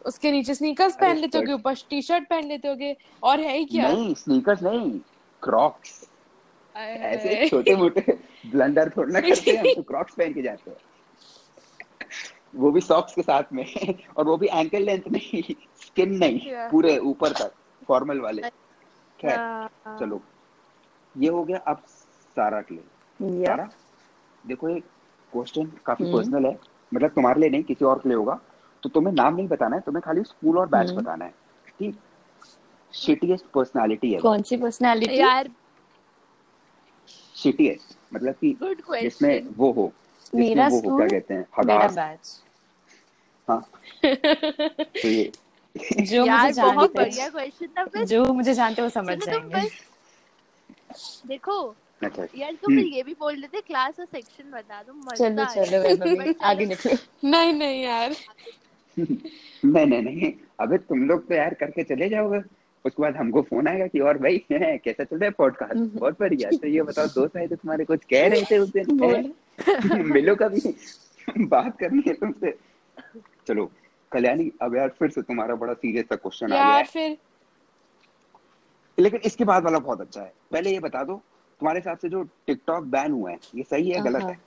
उसके नीचे स्नीकर्स पहन लेते होगे ऊपर टी शर्ट पहन लेते होगे और है ही क्या? नहीं स्नीकर्स नहीं क्रॉक्स ऐसे छोटे मोटे ब्लंडर थोड़ा ना करते हैं तो क्रॉक्स पहन के जाते हैं। वो भी सॉक्स के साथ में और वो भी एंकल लेंथ नहीं स्किन नहीं पूरे ऊपर तक फॉर्मल वाले। खैर हाँ। चलो। ये हो गया अब सारा के लिए। सारा? देखो ये क्वेश्चन काफ़ी हम्म। पर्सनल है। मतलब तुम्हारे लिए नहीं किसी और के लिए होगा। तो तुम्हें नाम नहीं बताना है तुम्हें खाली स्कूल और बैच हम्म। बताना है। ठीक? शिटिएस्ट पर्सनालिटी है कौन सी पर्सनालिटी यार। शिटिएस्ट मतलब कि जिसमें वो हो जिसमें मेरा वो हो क्या कहते हैं मेरा हगास बैच हाँ। तो ये जो यार मुझे बहुत जानते बढ़िया क्वेश्चन था जो मुझे जानते वो समझ जाएँगे। देखो अच्छा यार तुम हम्म। ये भी बोल रहे थे क्लास और सेक्शन बता दो मज़ा चलो। चलो आगे निकलो। नहीं नहीं यार। नहीं नहीं नहीं। अबे तुम लोग तो यार करके चले जाओगे। उसके बाद हमको फ़ोन आएगा कि और भाई है कैसा चल रहा है पॉडकास्ट बहुत बढ़िया। तो ये बताओ दोस्त आए थे तुम्हारे कुछ कह रहे थे उस दिन? मिलो कभी? बात करनी है तुमसे। चलो कल्याणी अब यार फिर से तुम्हारा बड़ा सीरियस सा क्वेश्चन आ गया यार फिर। लेकिन इसके बाद वाला बहुत अच्छा है। पहले ये बता दो तुम्हारे हिसाब से जो टिकटॉक बैन हुआ है ये सही है गलत हाँ। है?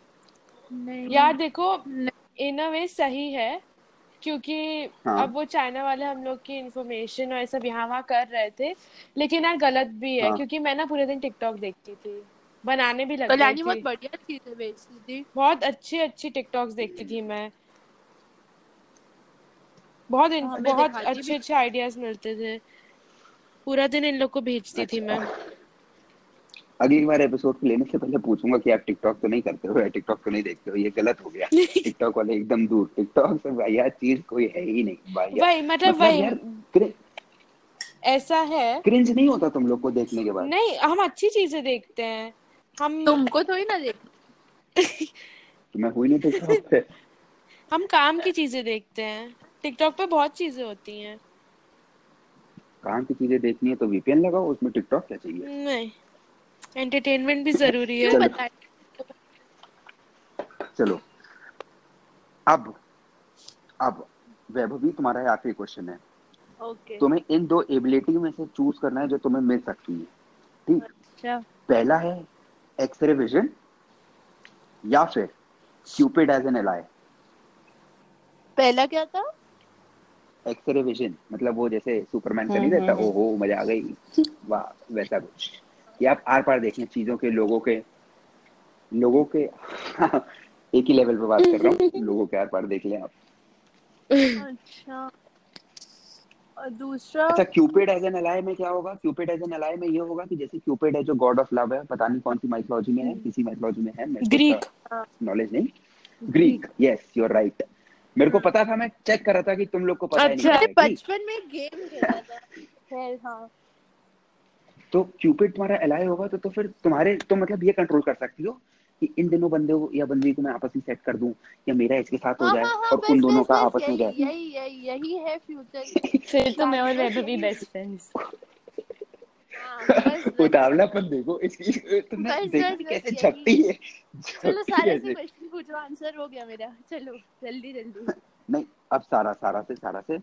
नहीं। यार देखो इन अ वे सही है क्योंकि हाँ। अब वो चाइना वाले हम लोग की इन्फॉर्मेशन और सब यहाँ वहाँ कर रहे थे लेकिन यार गलत भी है हाँ। क्योंकि मैं ना पूरे दिन टिकटॉक देखती थी बनाने भी लग कल्याणी गई बहुत थी। बढ़िया चीज़ें थी बहुत अच्छी अच्छी टिकटॉक्स देखती थी मैं। बहुत इन, हमें बहुत अच्छे अच्छे आइडियाज़ मिलते थे। पूरा दिन इन लोग को भेजती अच्छा। थी मैं अगली बार एपिसोड लेने से पहले पूछूँगा कि आप टिकटॉक तो नहीं करते हो या टिकटॉक तो नहीं देखते हो? ये गलत हो गया। टिकटॉक वाले एकदम दूर। टिकटॉक से भैया चीज़ कोई है ही नहीं भैया वही मतलब मतलब वही। ऐसा है। क्रिंज नहीं होता तुम लोग को देखने के बाद? नहीं हम अच्छी चीज़ें देखते हैं। हम तुमको थोड़ी ना देख तो मैं हुई नहीं टिकटॉक पे हम काम की चीज़ें देखते हैं। टिकटॉक पे बहुत चीज़ें होती हैं। काम की चीज़ें देखनी है तो वीपीएन लगाओ उसमें टिकटॉक क्या चाहिए? नहीं एंटरटेनमेंट भी ज़रूरी है। क्यों चलो। बताए चलो। अब अब वैभवी तुम्हारा ये आखिरी क्वेश्चन है। ओके। तुम्हें इन दो एबिलिटी में से चूज़ करना है जो तुम्हें मिल सकती है। ठीक? अच्छा। पहला है एक्सरे विजन या फिर क्यूपिड एज एन एलाई पहला क्या था? एक्सरे विजन मतलब वो जैसे सुपरमैन का नहीं रहता ओहो मज़ा आ गई। वाह वैसा कुछ। कि आप आर पार देखें चीज़ों के लोगों के लोगों के एक ही लेवल पे बात कर रहा हूँ। लोगों के आर पार देख लें आप। अच्छा। और दूसरा? अच्छा क्यूपिड एज एन अलाय में क्या होगा? क्यूपिड एज एन अलाय में ये होगा कि जैसे क्यूपिड है जो गॉड ऑफ़ लव है पता नहीं कौन सी माइथोलॉजी में है किसी माइथोलॉजी में है ग्रीक नॉलेज नहीं। Greek yes you are right मेरे को पता था मैं चेक कर रहा था कि तुम लोग को पता है अच्छा, नहीं पता है, बचपन में गेम खेला था। खैर हाँ। तो क्यूपिड तुम्हारा अलाय होगा तो तो फिर तुम्हारे तो मतलब ये कंट्रोल कर सकती हो कि इन दिनों बंदे को या बंदी को मैं आपस में सेट कर दूँ या मेरा इसके साथ हो हाँ जाए हाँ हाँ और उन दोनों का आपस में यही जाए। यही यही यही है फ्यूचर फिर तो मैं और बेस्ट फ्रेंड्स उतावलापन देखो इसकी तुमने देखा कैसे। छपती है। चलो सारे से क्वेश्चन पूछो आंसर हो गया मेरा। चलो जल्दी जल्दी। नहीं अब सारा सारा से सारा से।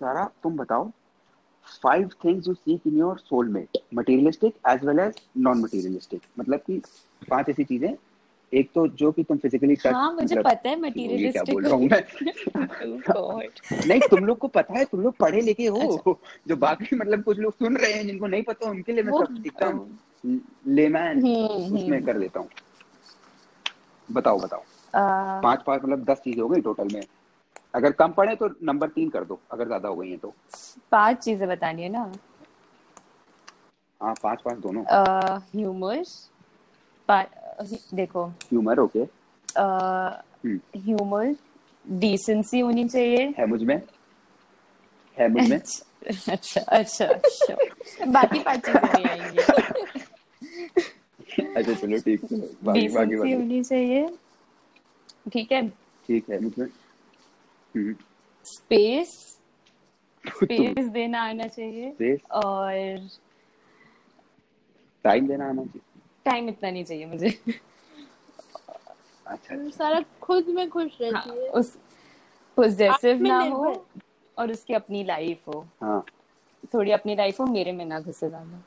सारा तुम बताओ five things you seek in your soulmate materialistic as well as non materialistic मतलब कि पाँच ऐसी चीज़ें एक तो जो कि तुम फिजिकली टच हाँ मुझे पता है ये क्या मटेरियलिस्टिक बोल रहा हूँ मैं? नहीं तुम लोग को पता है तुम लोग पढ़े लिखे हो अच्छा। जो बाकी मतलब कुछ लोग सुन रहे हैं जिनको नहीं पता उनके लिए मैं सब एकदम लेमैन हम्म, उसमें कर देता हूँ। बताओ बताओ। पाँच पाँच मतलब दस चीज़ें हो गई टोटल में। अगर कम पड़े तो नंबर तीन कर दो अगर ज़्यादा हो गई है तो। पाँच चीज़ें बतानी है ना। हाँ पाँच पाँच दोनों। ह्यूमर देखो ह्यूमर ओके ह्यूमर डिसेंसी होनी चाहिए। है मुझमें? है मुझमें? अच्छा अच्छा अच्छा। बाकी पाँच चीज़ें नहीं आएँगी अच्छा चलो ठीक है। बाकी बाकी बाकी। होनी चाहिए। ठीक है? ठीक है मुझमें। हम्म, स्पेस स्पेस देना आना चाहिए। और टाइम देना आना चाहिए। टाइम इतना नहीं चाहिए मुझे। अच्छा अच्छा। सारा खुद में खुश हाँ, रहती है उस पोजेसिव ना हो और उसकी अपनी लाइफ हो। हाँ। थोड़ी अपनी लाइफ हो मेरे में ना घुसे ज़्यादा।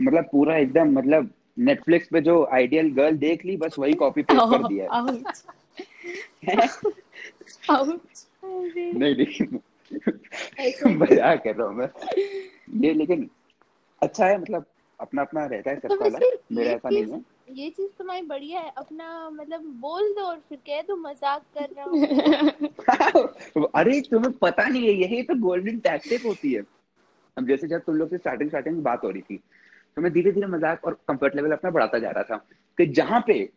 मतलब पूरा एकदम मतलब नेटफ्लिक्स पे जो आइडियल गर्ल देख ली बस वही कॉपी पेस्ट कर दिया है। नहीं नहीं। मज़ाक कर रहा हूँ मैं। ये लेकिन अच्छा है मतलब अपना अपना रहता है तो सबका अलग मेरा ऐसा नहीं है। ये चीज़ तुम्हारी बढ़िया है अपना मतलब बोल दो और फिर कह दो मज़ाक कर रहा हूँ। अरे तुम्हें पता नहीं है यही तो गोल्डन टैक्टिक होती है। अब जैसे जब तुम लोग से स्टार्टिंग स्टार्टिंग में बात हो रही थी तो मैं धीरे धीरे मज़ाक और कंफर्ट लेवल अपना बढ़ाता जा रहा था कि जहाँ पे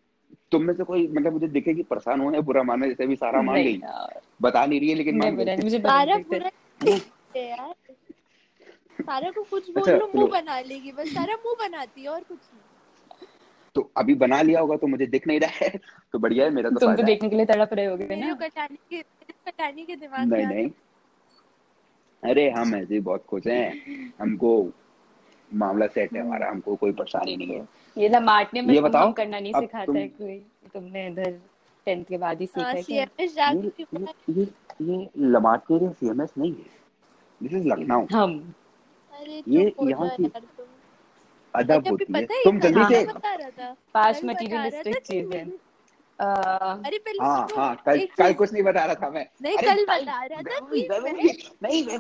तुम में से कोई मतलब मुझे दिखे कि परेशान हो या बुरा मानो जैसे भी सारा मान गई बता नहीं रही है लेकिन मान बुरा गई मुझे सारा को कुछ बोल अच्छा, लो मुँह बना लेगी बस सारा मुँह बनाती है और कुछ नहीं। तो अभी बना लिया होगा तो मुझे दिख नहीं रहा है तो बढ़िया है मेरा तो तुम तो देखने के लिए तड़प रहे होगे ना। को कटाने के कटाने के दिमाग नहीं में नहीं। अरे हम ऐसे ही बहुत खुश हैं। हमको मामला सेट है हमारा हमको कोई परेशानी नहीं है। ये लमाटने में ये बताओ, करना नहीं सिखाता तुम- है कोई। तुमने इधर टेंथ के बाद ही सीखा हाँ है ये ये ये लमाटने सीएमएस नहीं है। This is Lucknow. हम। ये यहाँ की अदब होती है। तुम जल्दी से था? मटेरियलिस्टिक चीज़ें। अरे पहले हाँ हाँ कल कल कुछ नहीं बता रहा था मैं। नहीं कल बता रहा था कि नहीं मैं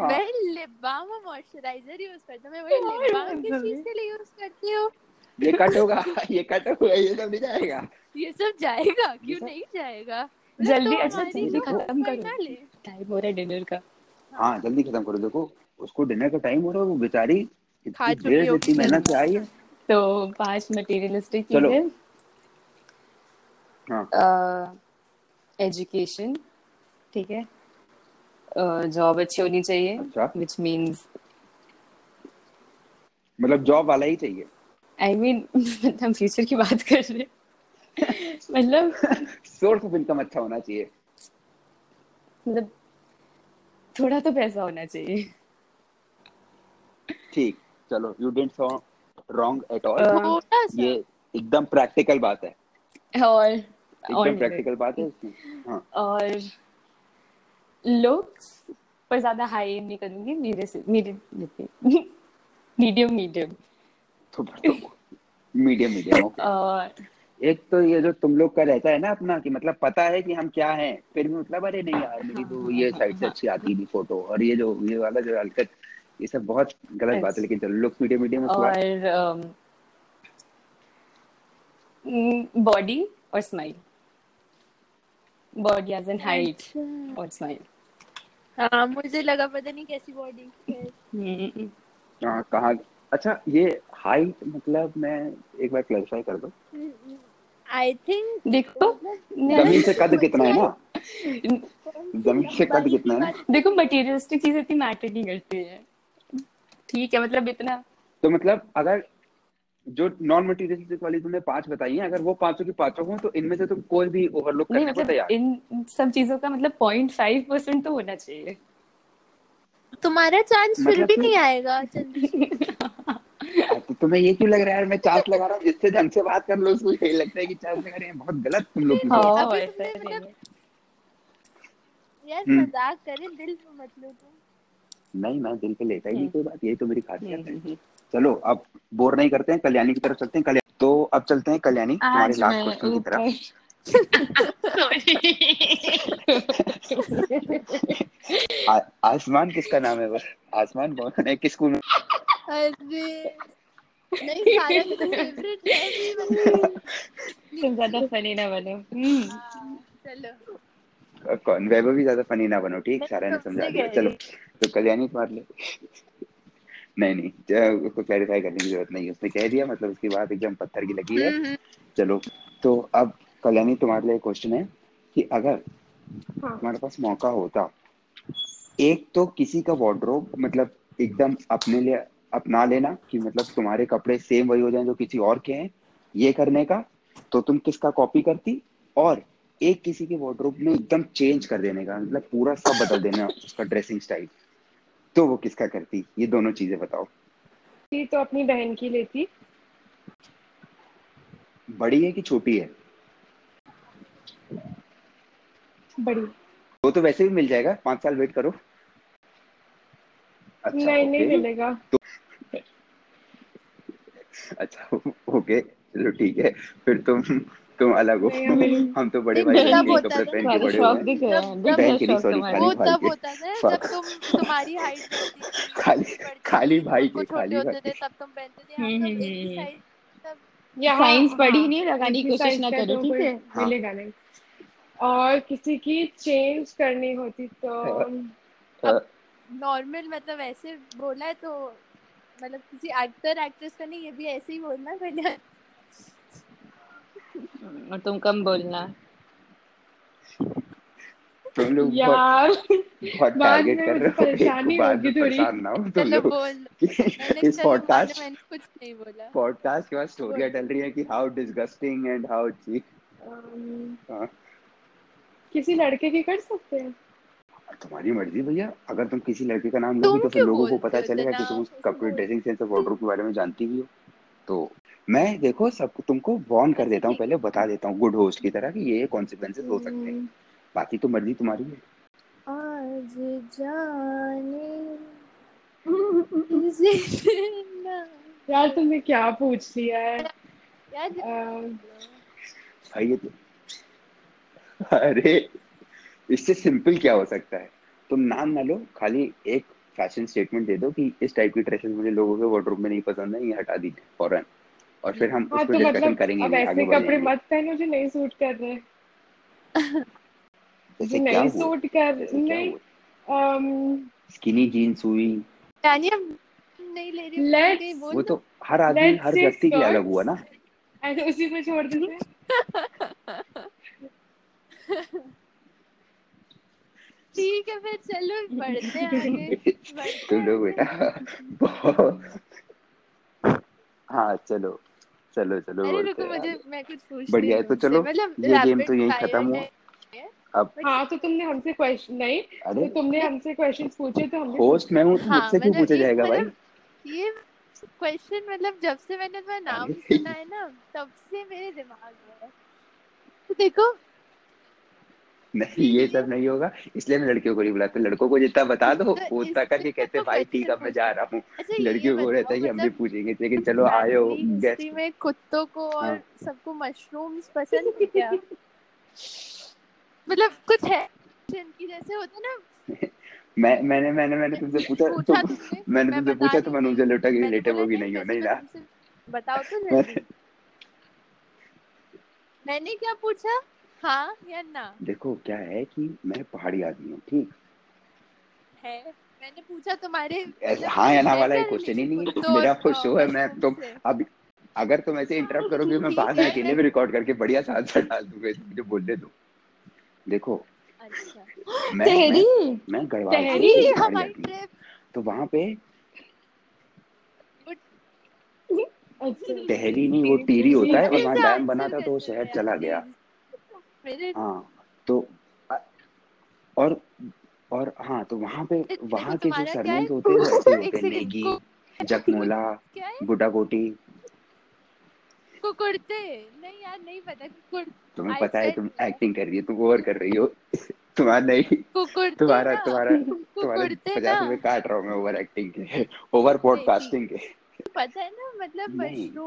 हाँ। मैं लिप बाम और मॉइस्चराइजर यूज़ करती हूँ। मैं वही लिप बाम किस चीज़ के लिए यूज़ करती हूँ? ये कट होगा ये कट होगा ये सब नहीं जाएगा। ये सब जाएगा क्यों नहीं जाएगा? जल्दी तो अच्छा जल्दी खत्म करो। टाइम हो रहा है डिनर का। हाँ जल्दी खत्म करो देखो। उसको डिनर का टाइम हो रहा है वो बेचारी इतनी देर इतनी मेहनत से आई है। तो पाँच मटेरियलिस्टिक चीज़ें। हाँ। एजुकेशन ठीक है। जॉब अच्छी होनी चाहिए अच्छा। विच मीन्स मतलब जॉब वाला ही चाहिए। आई मीन हम फ्यूचर की बात कर रहे हैं। मतलब सोर्स ऑफ़ इनकम अच्छा होना चाहिए। मतलब थोड़ा तो पैसा होना चाहिए। ठीक चलो you didn't so wrong at all ये एकदम प्रैक्टिकल बात है। और एकदम प्रैक्टिकल बात है इसमें। हाँ। और लुक्स पर ज़्यादा हाई एम नहीं करूँगी मेरे से मेरे मीडियम मीडियम तो तो मीडियम मीडियम ओके और एक तो ये जो तुम लोग का रहता है ना अपना कि मतलब पता है कि हम क्या हैं फिर भी मतलब अरे नहीं यार मेरी तो ये साइड से अच्छी आती नहीं फ़ोटो और ये जो ये वाला जो हलकत ये सब बहुत गलत बात है लेकिन चलो लुक्स मीडियम मीडियम उसके और बॉडी और smile body as an height और स्माइल हाँ मुझे लगा पता नहीं कैसी बॉडी है। हाँ कहाँ अच्छा ये हाइट मतलब मैं एक बार क्लैरिफाई कर दो? आई थिंक देखो ज़मीन से कद कितना है ना? ज़मीन से कद कितना है देखो मटेरियलिस्टिक चीज़ इतनी मैटर नहीं करती है। ठीक है मतलब इतना। तो मतलब अगर जो नॉन मटेरियलिस्टिक वाली तुमने पाँच बताई हैं अगर वो पाँचों की पाँचों हो तो इनमें से तो कोई भी ओवरलुक नहीं करने को मतलब तैयार इन सब चीज़ों का मतलब पॉइंट फाइव परसेंट तो होना चाहिए। तुम्हारा चांस मतलब फिर भी नहीं आएगा तो तुम्हें ये क्यों लग रहा है मैं चांस लगा रहा हूँ जिससे ढंग से बात कर लो उसको यही लगता है कि चांस लगा रहे हैं बहुत गलत तुम लोग की हाँ मतलब है यार हम्म। मज़ाक करे दिल मत लो तुम नहीं मैं दिल पे लेता ही नहीं हम्म। कोई बात यही तो मेरी खासियत है। हम्म, चलो अब बोर नहीं करते हैं कल्याणी की तरफ़ चलते हैं कल्याणी तो अब चलते हैं कल्याणी तुम्हारे आज लास्ट क्वेश्चन की तरफ़। आसमान किसका नाम है वो आसमान कौन है? किस स्कूल में? अरे नहीं सारा फेवरेट है तुम ज़्यादा फनी ना बनो। हम्म। हाँ, चलो। कौन वैभव भी ज़्यादा फनी ना बनो ठीक? सारा ने समझा दिया। चलो तो कल्याणी तुम्हारे लिए नहीं नहीं उसको क्लैरिफाई करने की ज़रूरत नहीं है। उसने कह दिया मतलब उसकी बात एकदम पत्थर की लगी है। हम्म, हम्म। चलो तो अब कल्याणी तुम्हारे लिए क्वेश्चन है कि अगर हाँ। तुम्हारे पास मौका होता एक तो किसी का वार्डरोब मतलब एकदम अपने लिए अपना लेना कि मतलब तुम्हारे कपड़े सेम वही हो जाएँ जो किसी और के हैं ये करने का तो तुम किसका कॉपी करती? और एक किसी के वार्डरोब में एकदम चेंज कर देने का मतलब पूरा सब बदल देना उसका ड्रेसिंग स्टाइल तो वो किसका करती? ये दोनों चीज़ें बताओ। ये तो अपनी बहन की लेती। बड़ी है कि छोटी है? बड़ी। वो तो वैसे भी मिल जाएगा पाँच साल वेट करो। अच्छा नहीं नहीं मिलेगा। अच्छा ओके चलो ठीक है। फिर तुम तुम अलग हो। हम तो बड़े भाई बहन के कपड़े पहन के बड़े हुए। हैं है है बहन के नहीं, शौक खाली वो भाई तब के। होता था जब तुम तुम्हारी हाइट खाली खाली भाई के खाली भाई के। तब तुम पहनते थे। हम हम्म, ही हम्म, साइज़ तब यहाँ साइंस पढ़ी हाँ, नहीं लगाने की कोशिश ना करो तो ठीक है हाँ। मिलेगा नहीं। और किसी की चेंज करनी होती तो नॉर्मल मतलब ऐसे बोला है तो मतलब किसी एक्टर एक्ट्रेस का नहीं ये भी ऐसे ही बोलना पहले। और तुम कम बोलना। तुम लोग यार बहुत टारगेट कर रहे हो परेशानी होगी थोड़ी। ना हो तुम लोग। बोल मैंने इस पॉडकास्ट मैंने कुछ नहीं बोला। पॉडकास्ट के बाद स्टोरियाँ डल रही है कि how disgusting and how cheap किसी लड़के की कर सकते हैं? तुम्हारी मर्ज़ी भैया अगर तुम किसी लड़के का नाम लोगी तो फिर लोगों को पता चलेगा कि तुम उस कपड़े ड्रेसिंग सेंस और वार्डरोब के बारे में जानती भी हो। तो मैं देखो सब तुमको वार्न कर देता हूँ पहले बता देता हूँ गुड होस्ट की तरह कि ये कॉन्सिक्वेंसेस हो सकते हैं। बाकी तो मर्ज़ी तुम्हारी है। आज जाने यार तुमने क्या पूछ लिया है? भाई ये तो अरे इससे सिंपल क्या हो सकता है? तुम नाम ना लो खाली एक फ़ैशन स्टेटमेंट दे दो कि इस टाइप की ड्रेसेस मुझे लोगों के वार्डरोब में नहीं पसंद है ये हटा दीजिए फ़ौरन। और फिर हम हाँ उस तो डिस्कशन मतलब करेंगे अब ऐसे कपड़े मत पहनो जो नहीं सूट कर रहे। जैसे जो क्या नहीं सूट कर नहीं um, स्किनी जीन्स हुई। तानिया नहीं ले रही बोल वो तो हर आदमी हर व्यक्ति के लिए अलग हुआ ना। ऐसे उसी पे छोड़ देते ठीक है फिर चलो बढ़ते हैं आगे तुम लोग बेटा हाँ चलो। चलो चलो अरे रुको मुझे मैं कुछ पूछ बढ़िया है तो चलो मतलब ये गेम तो यही खत्म हुआ। अब हाँ तो तुमने हमसे क्वेश्चन नहीं तो तुमने हमसे क्वेश्चंस पूछे तो हम होस्ट मैं हूँ हाँ मुझसे क्यों मतलब पूछा ये जाएगा भाई? मतलब ये क्वेश्चन मतलब जब से मैंने तुम्हारा नाम सुना है ना तब से मेरे दिमाग में है। तो देखो नहीं ये सब नहीं होगा। इसलिए मैं लड़कियों को नहीं बुलाता लड़कों को जितना बता दो तो वो उतना करके कहते तो भाई ठीक है मैं जा रहा हूँ। अच्छा लड़कियों को रहता है हम भी मतलब पूछेंगे लेकिन चलो आए हो गेस्ट में कुत्तों को और हाँ। सबको मशरूम्स पसंद है क्या? मतलब कुछ है जिनकी जैसे होते ना? मैं मैंने मैंने मैंने तुमसे पूछा तुम मैंने तुमसे पूछा तुम अनुजा लोटा के रिलेटिव हो नहीं नहीं हो नहीं ना? बताओ तो मैंने क्या पूछा? हाँ या ना? देखो क्या है कि मैं पहाड़ी आदमी हूँ ठीक? है? मैंने पूछा तुम्हारे मतलब हाँ या ना वाला एक क्वेश्चन ही नहीं है। मेरा वो अ, शो है मैं तुम से। अब अगर तुम ऐसे इंटरप्ट करोगे मैं बाद में अकेले मैं भी रिकॉर्ड करके बढ़िया सा आंसर डाल दूँगा इसमें मुझे बोलने दो। देखो अच्छा। मैं मैं तेरी मैं गढ़वाल हूँ तो वहाँ पे अच्छा। टहली नहीं वो टीरी होता है और वहाँ डैम बना था तो वो शहर चला गया। हाँ तो और और हाँ तो वहाँ पे देखो वहाँ के जो तुम्हारा सरनेम्स होते हैं? वो ऐसे एक होते हैं नेगी जकमोला गुड्डा कोटी कुकुड़ते नहीं यार नहीं पता कुकुड़ तुम्हें पता है तुम एक्टिंग कर रही हो तुम ओवर कर रही हो। तुम्हारा नहीं कुकुड़ते तुम्हारा तुम्हारा पचास रुपए काट रहा हूँ मैं ओवर एक्टिंग के ओवर पॉडकास्टिंग के। पता है ना मतलब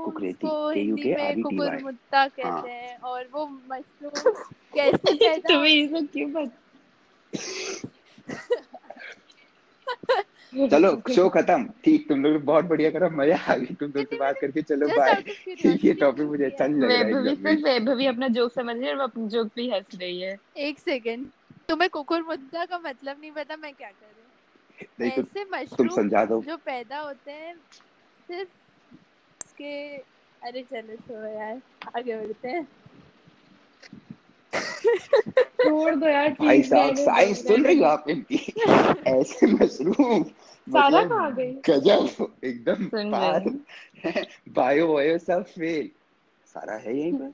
कुकरेती को हिंदी में कुकुरमुत्ता हाँ। कहते हैं और वो मशरूम्स कैसे पैदा तुम्हें ये सब क्यों पता? चलो शो खत्म। ठीक तुम लोग बहुत बढ़िया करा मज़ा आ गई तुम दोनों से बात करके। चलो बाय ये क्यूरियोसिटी टॉपिक मुझे अच्छा नहीं लग रहा है वैभवी भी सिर्फ़ वैभवी अपना जोक समझ रही है और अपने जोक पे ही हंस रही है। एक सेकंड तुम्हें कुकुरमुत्ता का मतलब नहीं पता मैं क्या करूँ? नहीं तो ऐसे मशरूम जो पैदा होते हैं सिर्फ़ उसके अरे चलो छोड़ो यार आगे बढ़ते हैं। छोड़ दो यार भाई साहब साइंस सुन रही हो आप इनकी? ऐसे मशरूम सारा मतलब कहाँ गई? गजब एकदम सुन पार। रही बायो वायो सब फेल सारा है यहीं पर।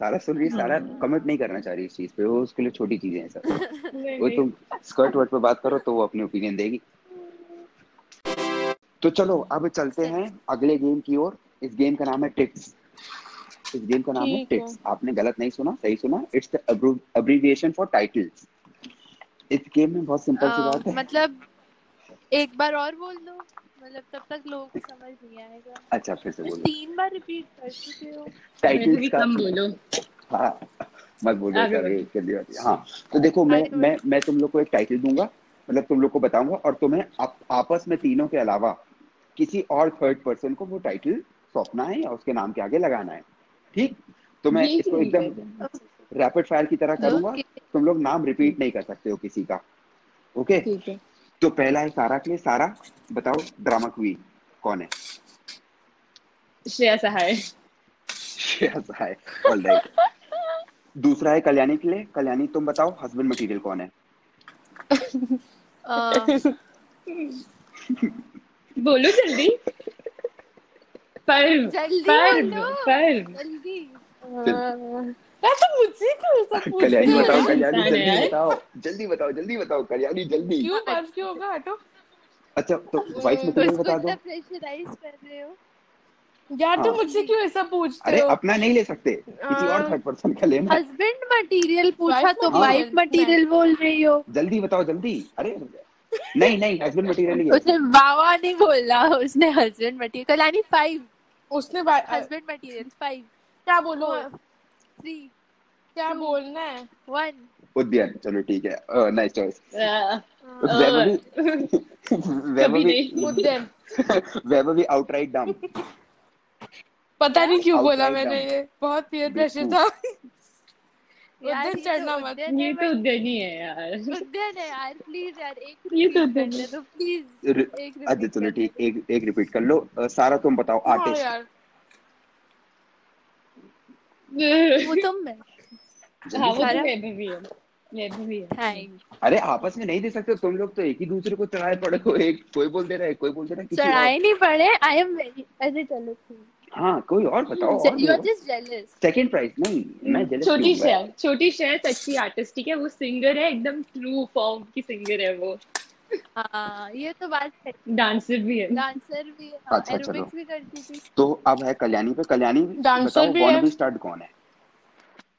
सारा सुन रही है सारा कमेंट नहीं करना चाह रही इस चीज़ पे। वो उसके लिए छोटी चीज़ें हैं सब। वो तुम स्कर्ट वर्ट पे बात करो तो वो अपनी ओपिनियन देगी। तो चलो अब चलते हैं अगले गेम की ओर। इस गेम का नाम है टिक्स इस गेम का नाम है टिक्स आपने गलत नहीं सुना सही सुना। It's the abbreviation for titles इस गेम में बहुत सिंपल सी बात है। मतलब एक बार और बोल दो। मतलब तब तक लोगों को समझ नहीं आएगा। अच्छा फिर से बोलो। तीन बार रिपीट कर चुके हो। टाइटल्स वैभवी का कम बोलो। हाँ मत बोलो बात हाँ तो देखो मैं मैं मैं तुम लोग को एक टाइटल दूँगा। मतलब तुम लोग को बताऊँगा और तुम्हें आप, आपस में तीनों के अलावा किसी और थर्ड पर्सन को वो टाइटल सौंपना है या उसके नाम के आगे लगाना है। ठीक? तो मैं इसको एकदम रैपिड फायर की तरह करूँगा। तुम लोग नाम रिपीट नहीं कर सकते हो किसी का। ओके तो पहला है सारा के लिए। सारा बताओ ड्रामा क्वीन कौन है? श्रेया सहाय। श्रेया सहाय। ऑल राइट दूसरा है कल्याणी के लिए। कल्याणी तुम बताओ हस्बैंड मटेरियल कौन है? बोलो जल्दी। पर्व जल्दी पर्व पर्व जल्दी। यार मुझसे क्यों सब कल्याणी बताओ कल्याणी जल्दी बताओ जल्दी बताओ जल्दी बताओ कल्याणी जल्दी। क्यों पर्व क्यों होगा? हटो। अच्छा तो बता दो। प्रेशराइज कर रहे हो। यार तुम हाँ। मुझसे क्यों ऐसा पूछते अरे हो? अपना नहीं ले सकते। किसी और हाँ। थर्ड पर्सन का लेना। हस्बैंड मटेरियल पूछा तो हाँ वाइफ मटेरियल बोल रही हो। जल्दी बताओ जल्दी। अरे नहीं नहीं हस्बैंड मटेरियल ही है। उसने वावा नहीं बोला उसने हस्बैंड मटेरियल कल्याणी फाइव उसने हस्बैंड मटेरियल फाइव क्या बोलूँ? थ्री क्या बोलना है? वन उद्यान चलो ठीक है। नाइस चॉइस वैभवी वैभवी उद्यान। वैभवी आउटराइट डम पता नहीं क्यों बोला मैंने ये बहुत पीयर प्रेशर था। उद्यान चढ़ना तो मत। ये तो but उद्यान ही है यार उद्यान है यार प्लीज़ यार एक ये तो उद्यान है। दो प्लीज़ अच्छा चलो ठीक एक एक रिपीट कर लो। सारा तुम बताओ हाँ आर्टिस्ट वो तुम है। हाँ वो तो है। वैभवी है। अरे आपस में नहीं दे सकते तुम लोग तो एक ही दूसरे को चढ़ाए पड़े हो एक कोई बोल दे रहा है कोई बोल दे रहा है चढ़ाए नहीं पड़े आई एम वेरी अरे चलो ठीक। हाँ कोई और बताओ और you are just jealous second prize नहीं मैं jealous छोटी शेयर छोटी शेयर सच्ची आर्टिस्ट ठीक है? वो सिंगर है एकदम ट्रू फॉर्म की सिंगर है वो। हाँ ये तो बात है। डांसर भी है। डांसर भी है हाँ, अच्छा, चलो। एरोबिक्स भी करती थी। तो अब है कल्याणी पे। कल्याणी Dancer बताओ भी वाना है। बी स्टार्ट कौन है?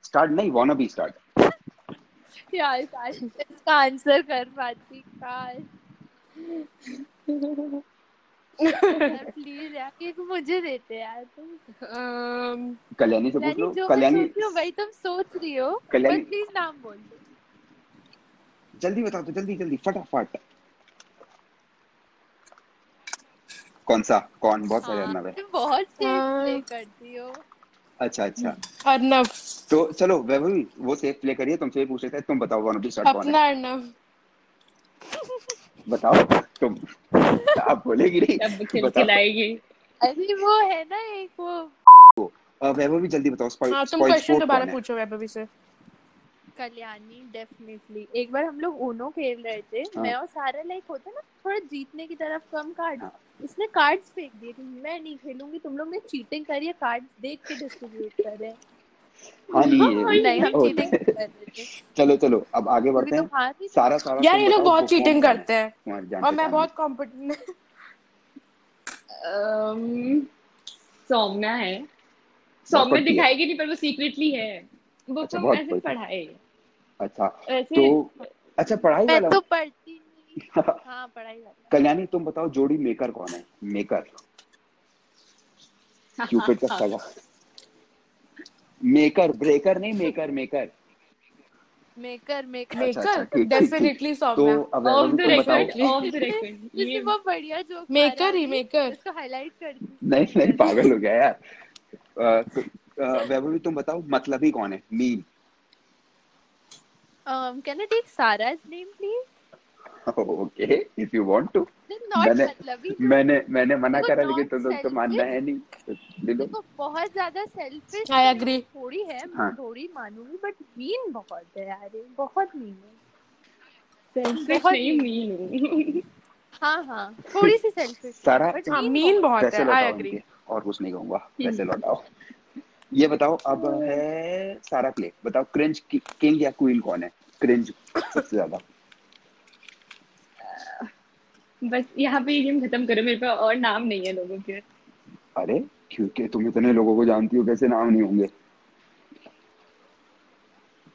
स्टार्ट नहीं वाना बी स्टार्ट यार काश इसका आंसर कर पाती काश। प्लीज़ यार ये मुझे देते यार तुम। कल्याणी से पूछ कल्याणी लो जो कल्याणी सोच रही तुम सोच रही हो कल्याणी- प्लीज़ नाम बोल दो। जल्दी बताओ तो जल्दी जल्दी फटाफट। कौन सा? कौन? बहुत सारे हाँ, अर्नब है। बहुत सेफ़ हाँ। प्ले करती हो। अच्छा अच्छा। अर्नव तो चलो वैभवी वो सेफ़ प्ले करिए तुमसे ही पूछ रहे थे तुम बताओ वाना बी स्टार्ट कौन है? अपना अर्नव बताओ तुम आप बोलेगी नहीं खिलखिलाएगी। अरे वो है ना एक वो। वैभवी जल्दी बताओ स्पॉइल हाँ तुम क्वेश्चन दोबारा पूछो वैभवी से कल्याणी डेफिनेटली एक बार हम लोग ऊनो खेल रहे थे हाँ। मैं और सारा लाइक होता ना थोड़ा जीतने की तरफ़ कम कार्ड हाँ। इसने कार्ड्स फेंक दिए कि मैं नहीं खेलूँगी तुम लोग ने चीटिंग करी है कार्ड्स देख के डिस्ट्रीब्यूट कर रहे हैं। हाँ नहीं ये नहीं हम चीटिंग है। कर चलो चलो अब आगे बढ़ते हैं। सारा सारा यार ये लोग बहुत चीटिंग करते हैं। और मैं बहुत में। कॉम्पिटेंट सौम्या है। सौम्या दिखाएगी नहीं पर वो सीक्रेटली है। वो अच्छा, तो ऐसे पढ़ाए अच्छा ऐसे तो अच्छा पढ़ाई मैं वाला तो पढ़ती नहीं हाँ। पढ़ाई वाला। कल्याणी तुम बताओ जोड़ी मेकर कौन है? मेकर। क्यूपिड का सगा मेकर ब्रेकर नहीं maker maker maker maker definitely तो अब off the record off the record ये बहुत बढ़िया जोक मेकर ही मेकर इसको हाईलाइट कर नहीं नहीं पागल हो गया यार। तो, वैभवी तुम बताओ मतलब ही कौन है? Meme um can i take sarah's name please? Okay if you want to मैंने मतलब मैंने मैंने मना करा लेकिन तुम लोग तो मानना है नहीं। तो ले लो। देखो बहुत ज़्यादा सेल्फिश I agree. थोड़ी है हाँ। थोड़ी मानूँगी बट मीन बहुत है यार बहुत मीन है। सेल्फिश नहीं मीन हाँ। हाँ थोड़ी सी सेल्फिश सारा बट हाँ मीन बहुत है। आई एग्री और कुछ नहीं कहूँगा पैसे लौटाओ। ये बताओ अब है सारा प्ले बताओ क्रिंज किंग या क्वीन कौन है? क्रिंज सबसे ज़्यादा। बस यहाँ पे ये गेम खत्म करो मेरे पास और नाम नहीं है लोगों के। अरे क्योंकि तुम इतने लोगों को जानती हो कैसे नाम नहीं होंगे?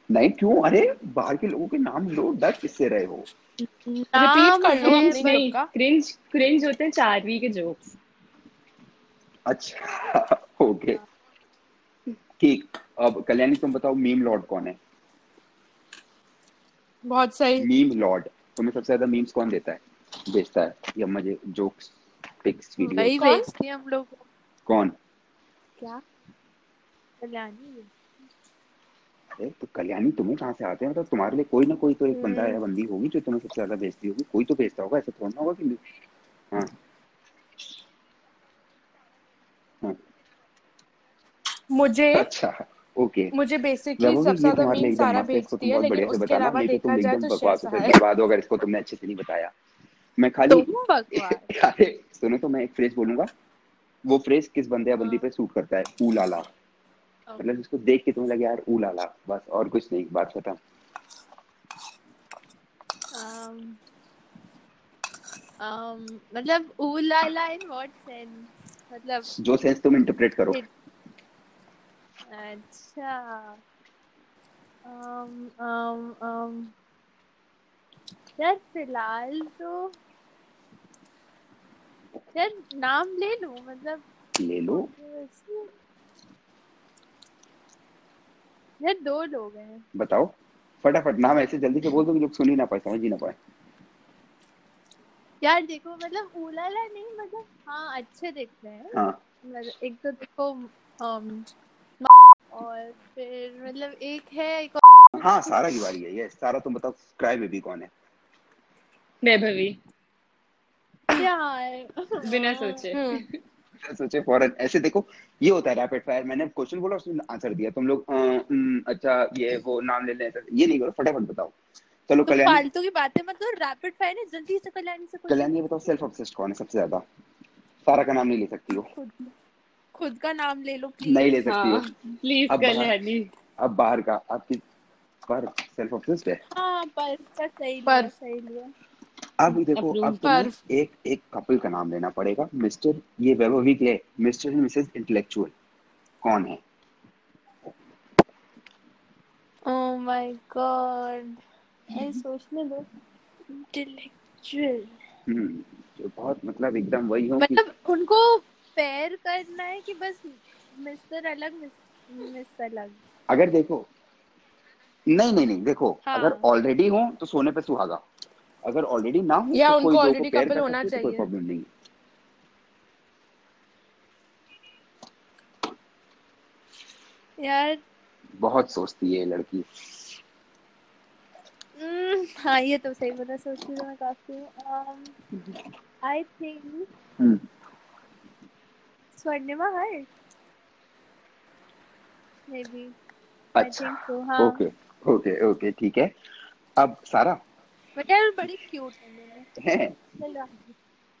नहीं क्यों? अरे बाहर के लोगों के नाम लो डर किससे रहे हो? रिपीट कर लो। नहीं क्रिंज क्रिंज होते हैं चारवी के जोक्स अच्छा ओके ठीक अब कल्याणी तुम बताओ मीम लॉर्ड कौन है? बहुत सही। मीम लॉर्ड तुम्हें सबसे ज़्यादा मीम्स कौन देता है? बेचता है या मुझे जोक्स पिक्स वीडियो वही? हैं हम लोग। कौन? क्या? कल्याणी अरे तो कल्याणी तुम्हें कहाँ से आते हैं? मतलब तुम्हारे लिए कोई ना कोई तो एक बंदा या बंदी होगी जो तुम्हें सबसे ज़्यादा बेचती होगी। कोई तो बेचता होगा ऐसा थोड़ा ना होगा कि हाँ। हाँ। मुझे अच्छा ओके। मुझे बेसिकली सबसे ज़्यादा मीन सारा मस्त है बेचती है लेकिन उसके अलावा तो देखा जाए तो बकवास हो हो अगर इसको तुमने अच्छे से नहीं बताया। मैं खाली तुम अरे सुनो तो मैं एक फ्रेज बोलूँगा। वो फ्रेज किस बंदे या बंदी पे सूट करता है? ऊ लाला मतलब जिसको देख के तुम्हें लगे यार ऊ लाला बस और कुछ नहीं बात खत्म um, um, मतलब ऊलाला इन व्हाट सेंस मतलब जो सेंस तुम इंटरप्रेट करो। अच्छा। um, um, um, यार फ़िलहाल तो यार नाम ले लूँ मतलब ले लो? यार दो लोग हैं। बताओ। फटाफट नाम ऐसे जल्दी से बोल दो कि लोग सुन ही ना पाए समझ ही ना पाए। यार देखो मतलब उलाला नहीं मतलब हाँ अच्छे दिखते हैं। हाँ। मतलब एक तो देखो um, और फिर मतलब एक है एक हाँ सारा की बारी है ये सारा तुम बताओ क्राई बेबी कौन है? वैभवी। और यार बिना सोचे। हम्म सोचे फ़ौरन। ऐसे देखो ये होता है रैपिड फायर मैंने क्वेश्चन बोला उसने आंसर दिया। तुम लोग अच्छा ये वो नाम ले लें ये नहीं करो फटाफट बताओ। चलो तो कल्याणी। फालतू की बातें मतलब रैपिड फायर है जल्दी से कल्याणी से कुछ कल्याणी ये बताओ सेल्फ ऑब्सेस्ड कौन है सबसे ज़्यादा? सारा का नाम नहीं ले सकती हो। खुद खुद का नाम ले लो प्लीज़ नहीं ले सकती हो। हाँ प्लीज़ बाहर- कल्याणी। अब बाहर का आपकी पर सेल्फ ऑब्सेस्ड है? हाँ पर सही पर- सही लिया। अब देखो अब तुम्हें एक एक कपल का नाम लेना पड़ेगा। मिस्टर ये वैभविक लिए मिस्टर एंड मिसेस इंटेलेक्चुअल। कौन है? ओह माय गॉड मैं सोचने दो। इंटेलेक्चुअल। हम्म जो बहुत मतलब एकदम वही हो मतलब उनको पेयर करना है कि बस मिस्टर अलग मिस मिस अलग? अगर देखो नहीं नहीं नहीं देखो हाँ। अगर ऑलरेडी हो तो सोने पे सुहागा। अगर ऑलरेडी ना हो या तो उनको कोई दो को already pair couple कर होना तो कोई प्रॉब्लम नहीं यार। बहुत सोचती है लड़की। हम्म, हाँ ये तो सही बता सोच रही हूँ मैं काफ़ी। आई थिंक हम्म, स्वर्णिमा हर मे बी आई अच्छा हाँ। ओके ओके ओके ठीक है। अब सारा? बट यार बड़ी क्यूट है है? चलो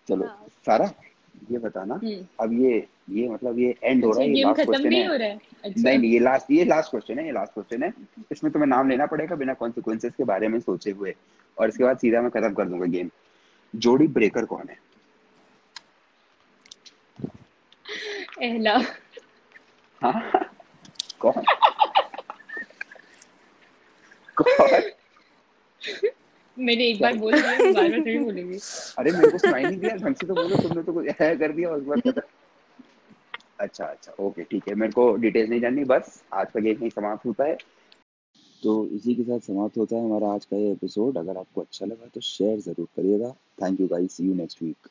चलो हाँ। सारा ये बताना। हम्म। अब ये ये मतलब ये एंड हो रहा है ये लास्ट क्वेश्चन नहीं रहा है? अच्छा। नहीं नहीं ये लास्ट ये लास्ट क्वेश्चन है ये लास्ट क्वेश्चन है। इसमें तुम्हें नाम लेना पड़ेगा बिना कॉन्सिक्वेंसेस के बारे में सोचे हुए। और इसके बाद सीधा मैं खत्म कर दूँगा गेम जोड़ी ब्रेकर कौन है? एहला। हाँ? कौन? कौन? मैंने एक बार बोल दिया, बार बार थोड़ी बोलूँगी। अरे, मेरे को सुनाई नहीं दिया ढंग से तो बोलो, तुमने तो कुछ कर दिया उस बार पता अच्छा अच्छा ओके ठीक है, मेरे को डिटेल्स नहीं जाननी, बस आज का गेम ही समाप्त होता है। तो इसी के साथ समाप्त होता है हमारा आज का ये एपिसोड अगर आपको अच्छा लगा तो शेयर ज़रूर करिएगा। Thank you guys see you next week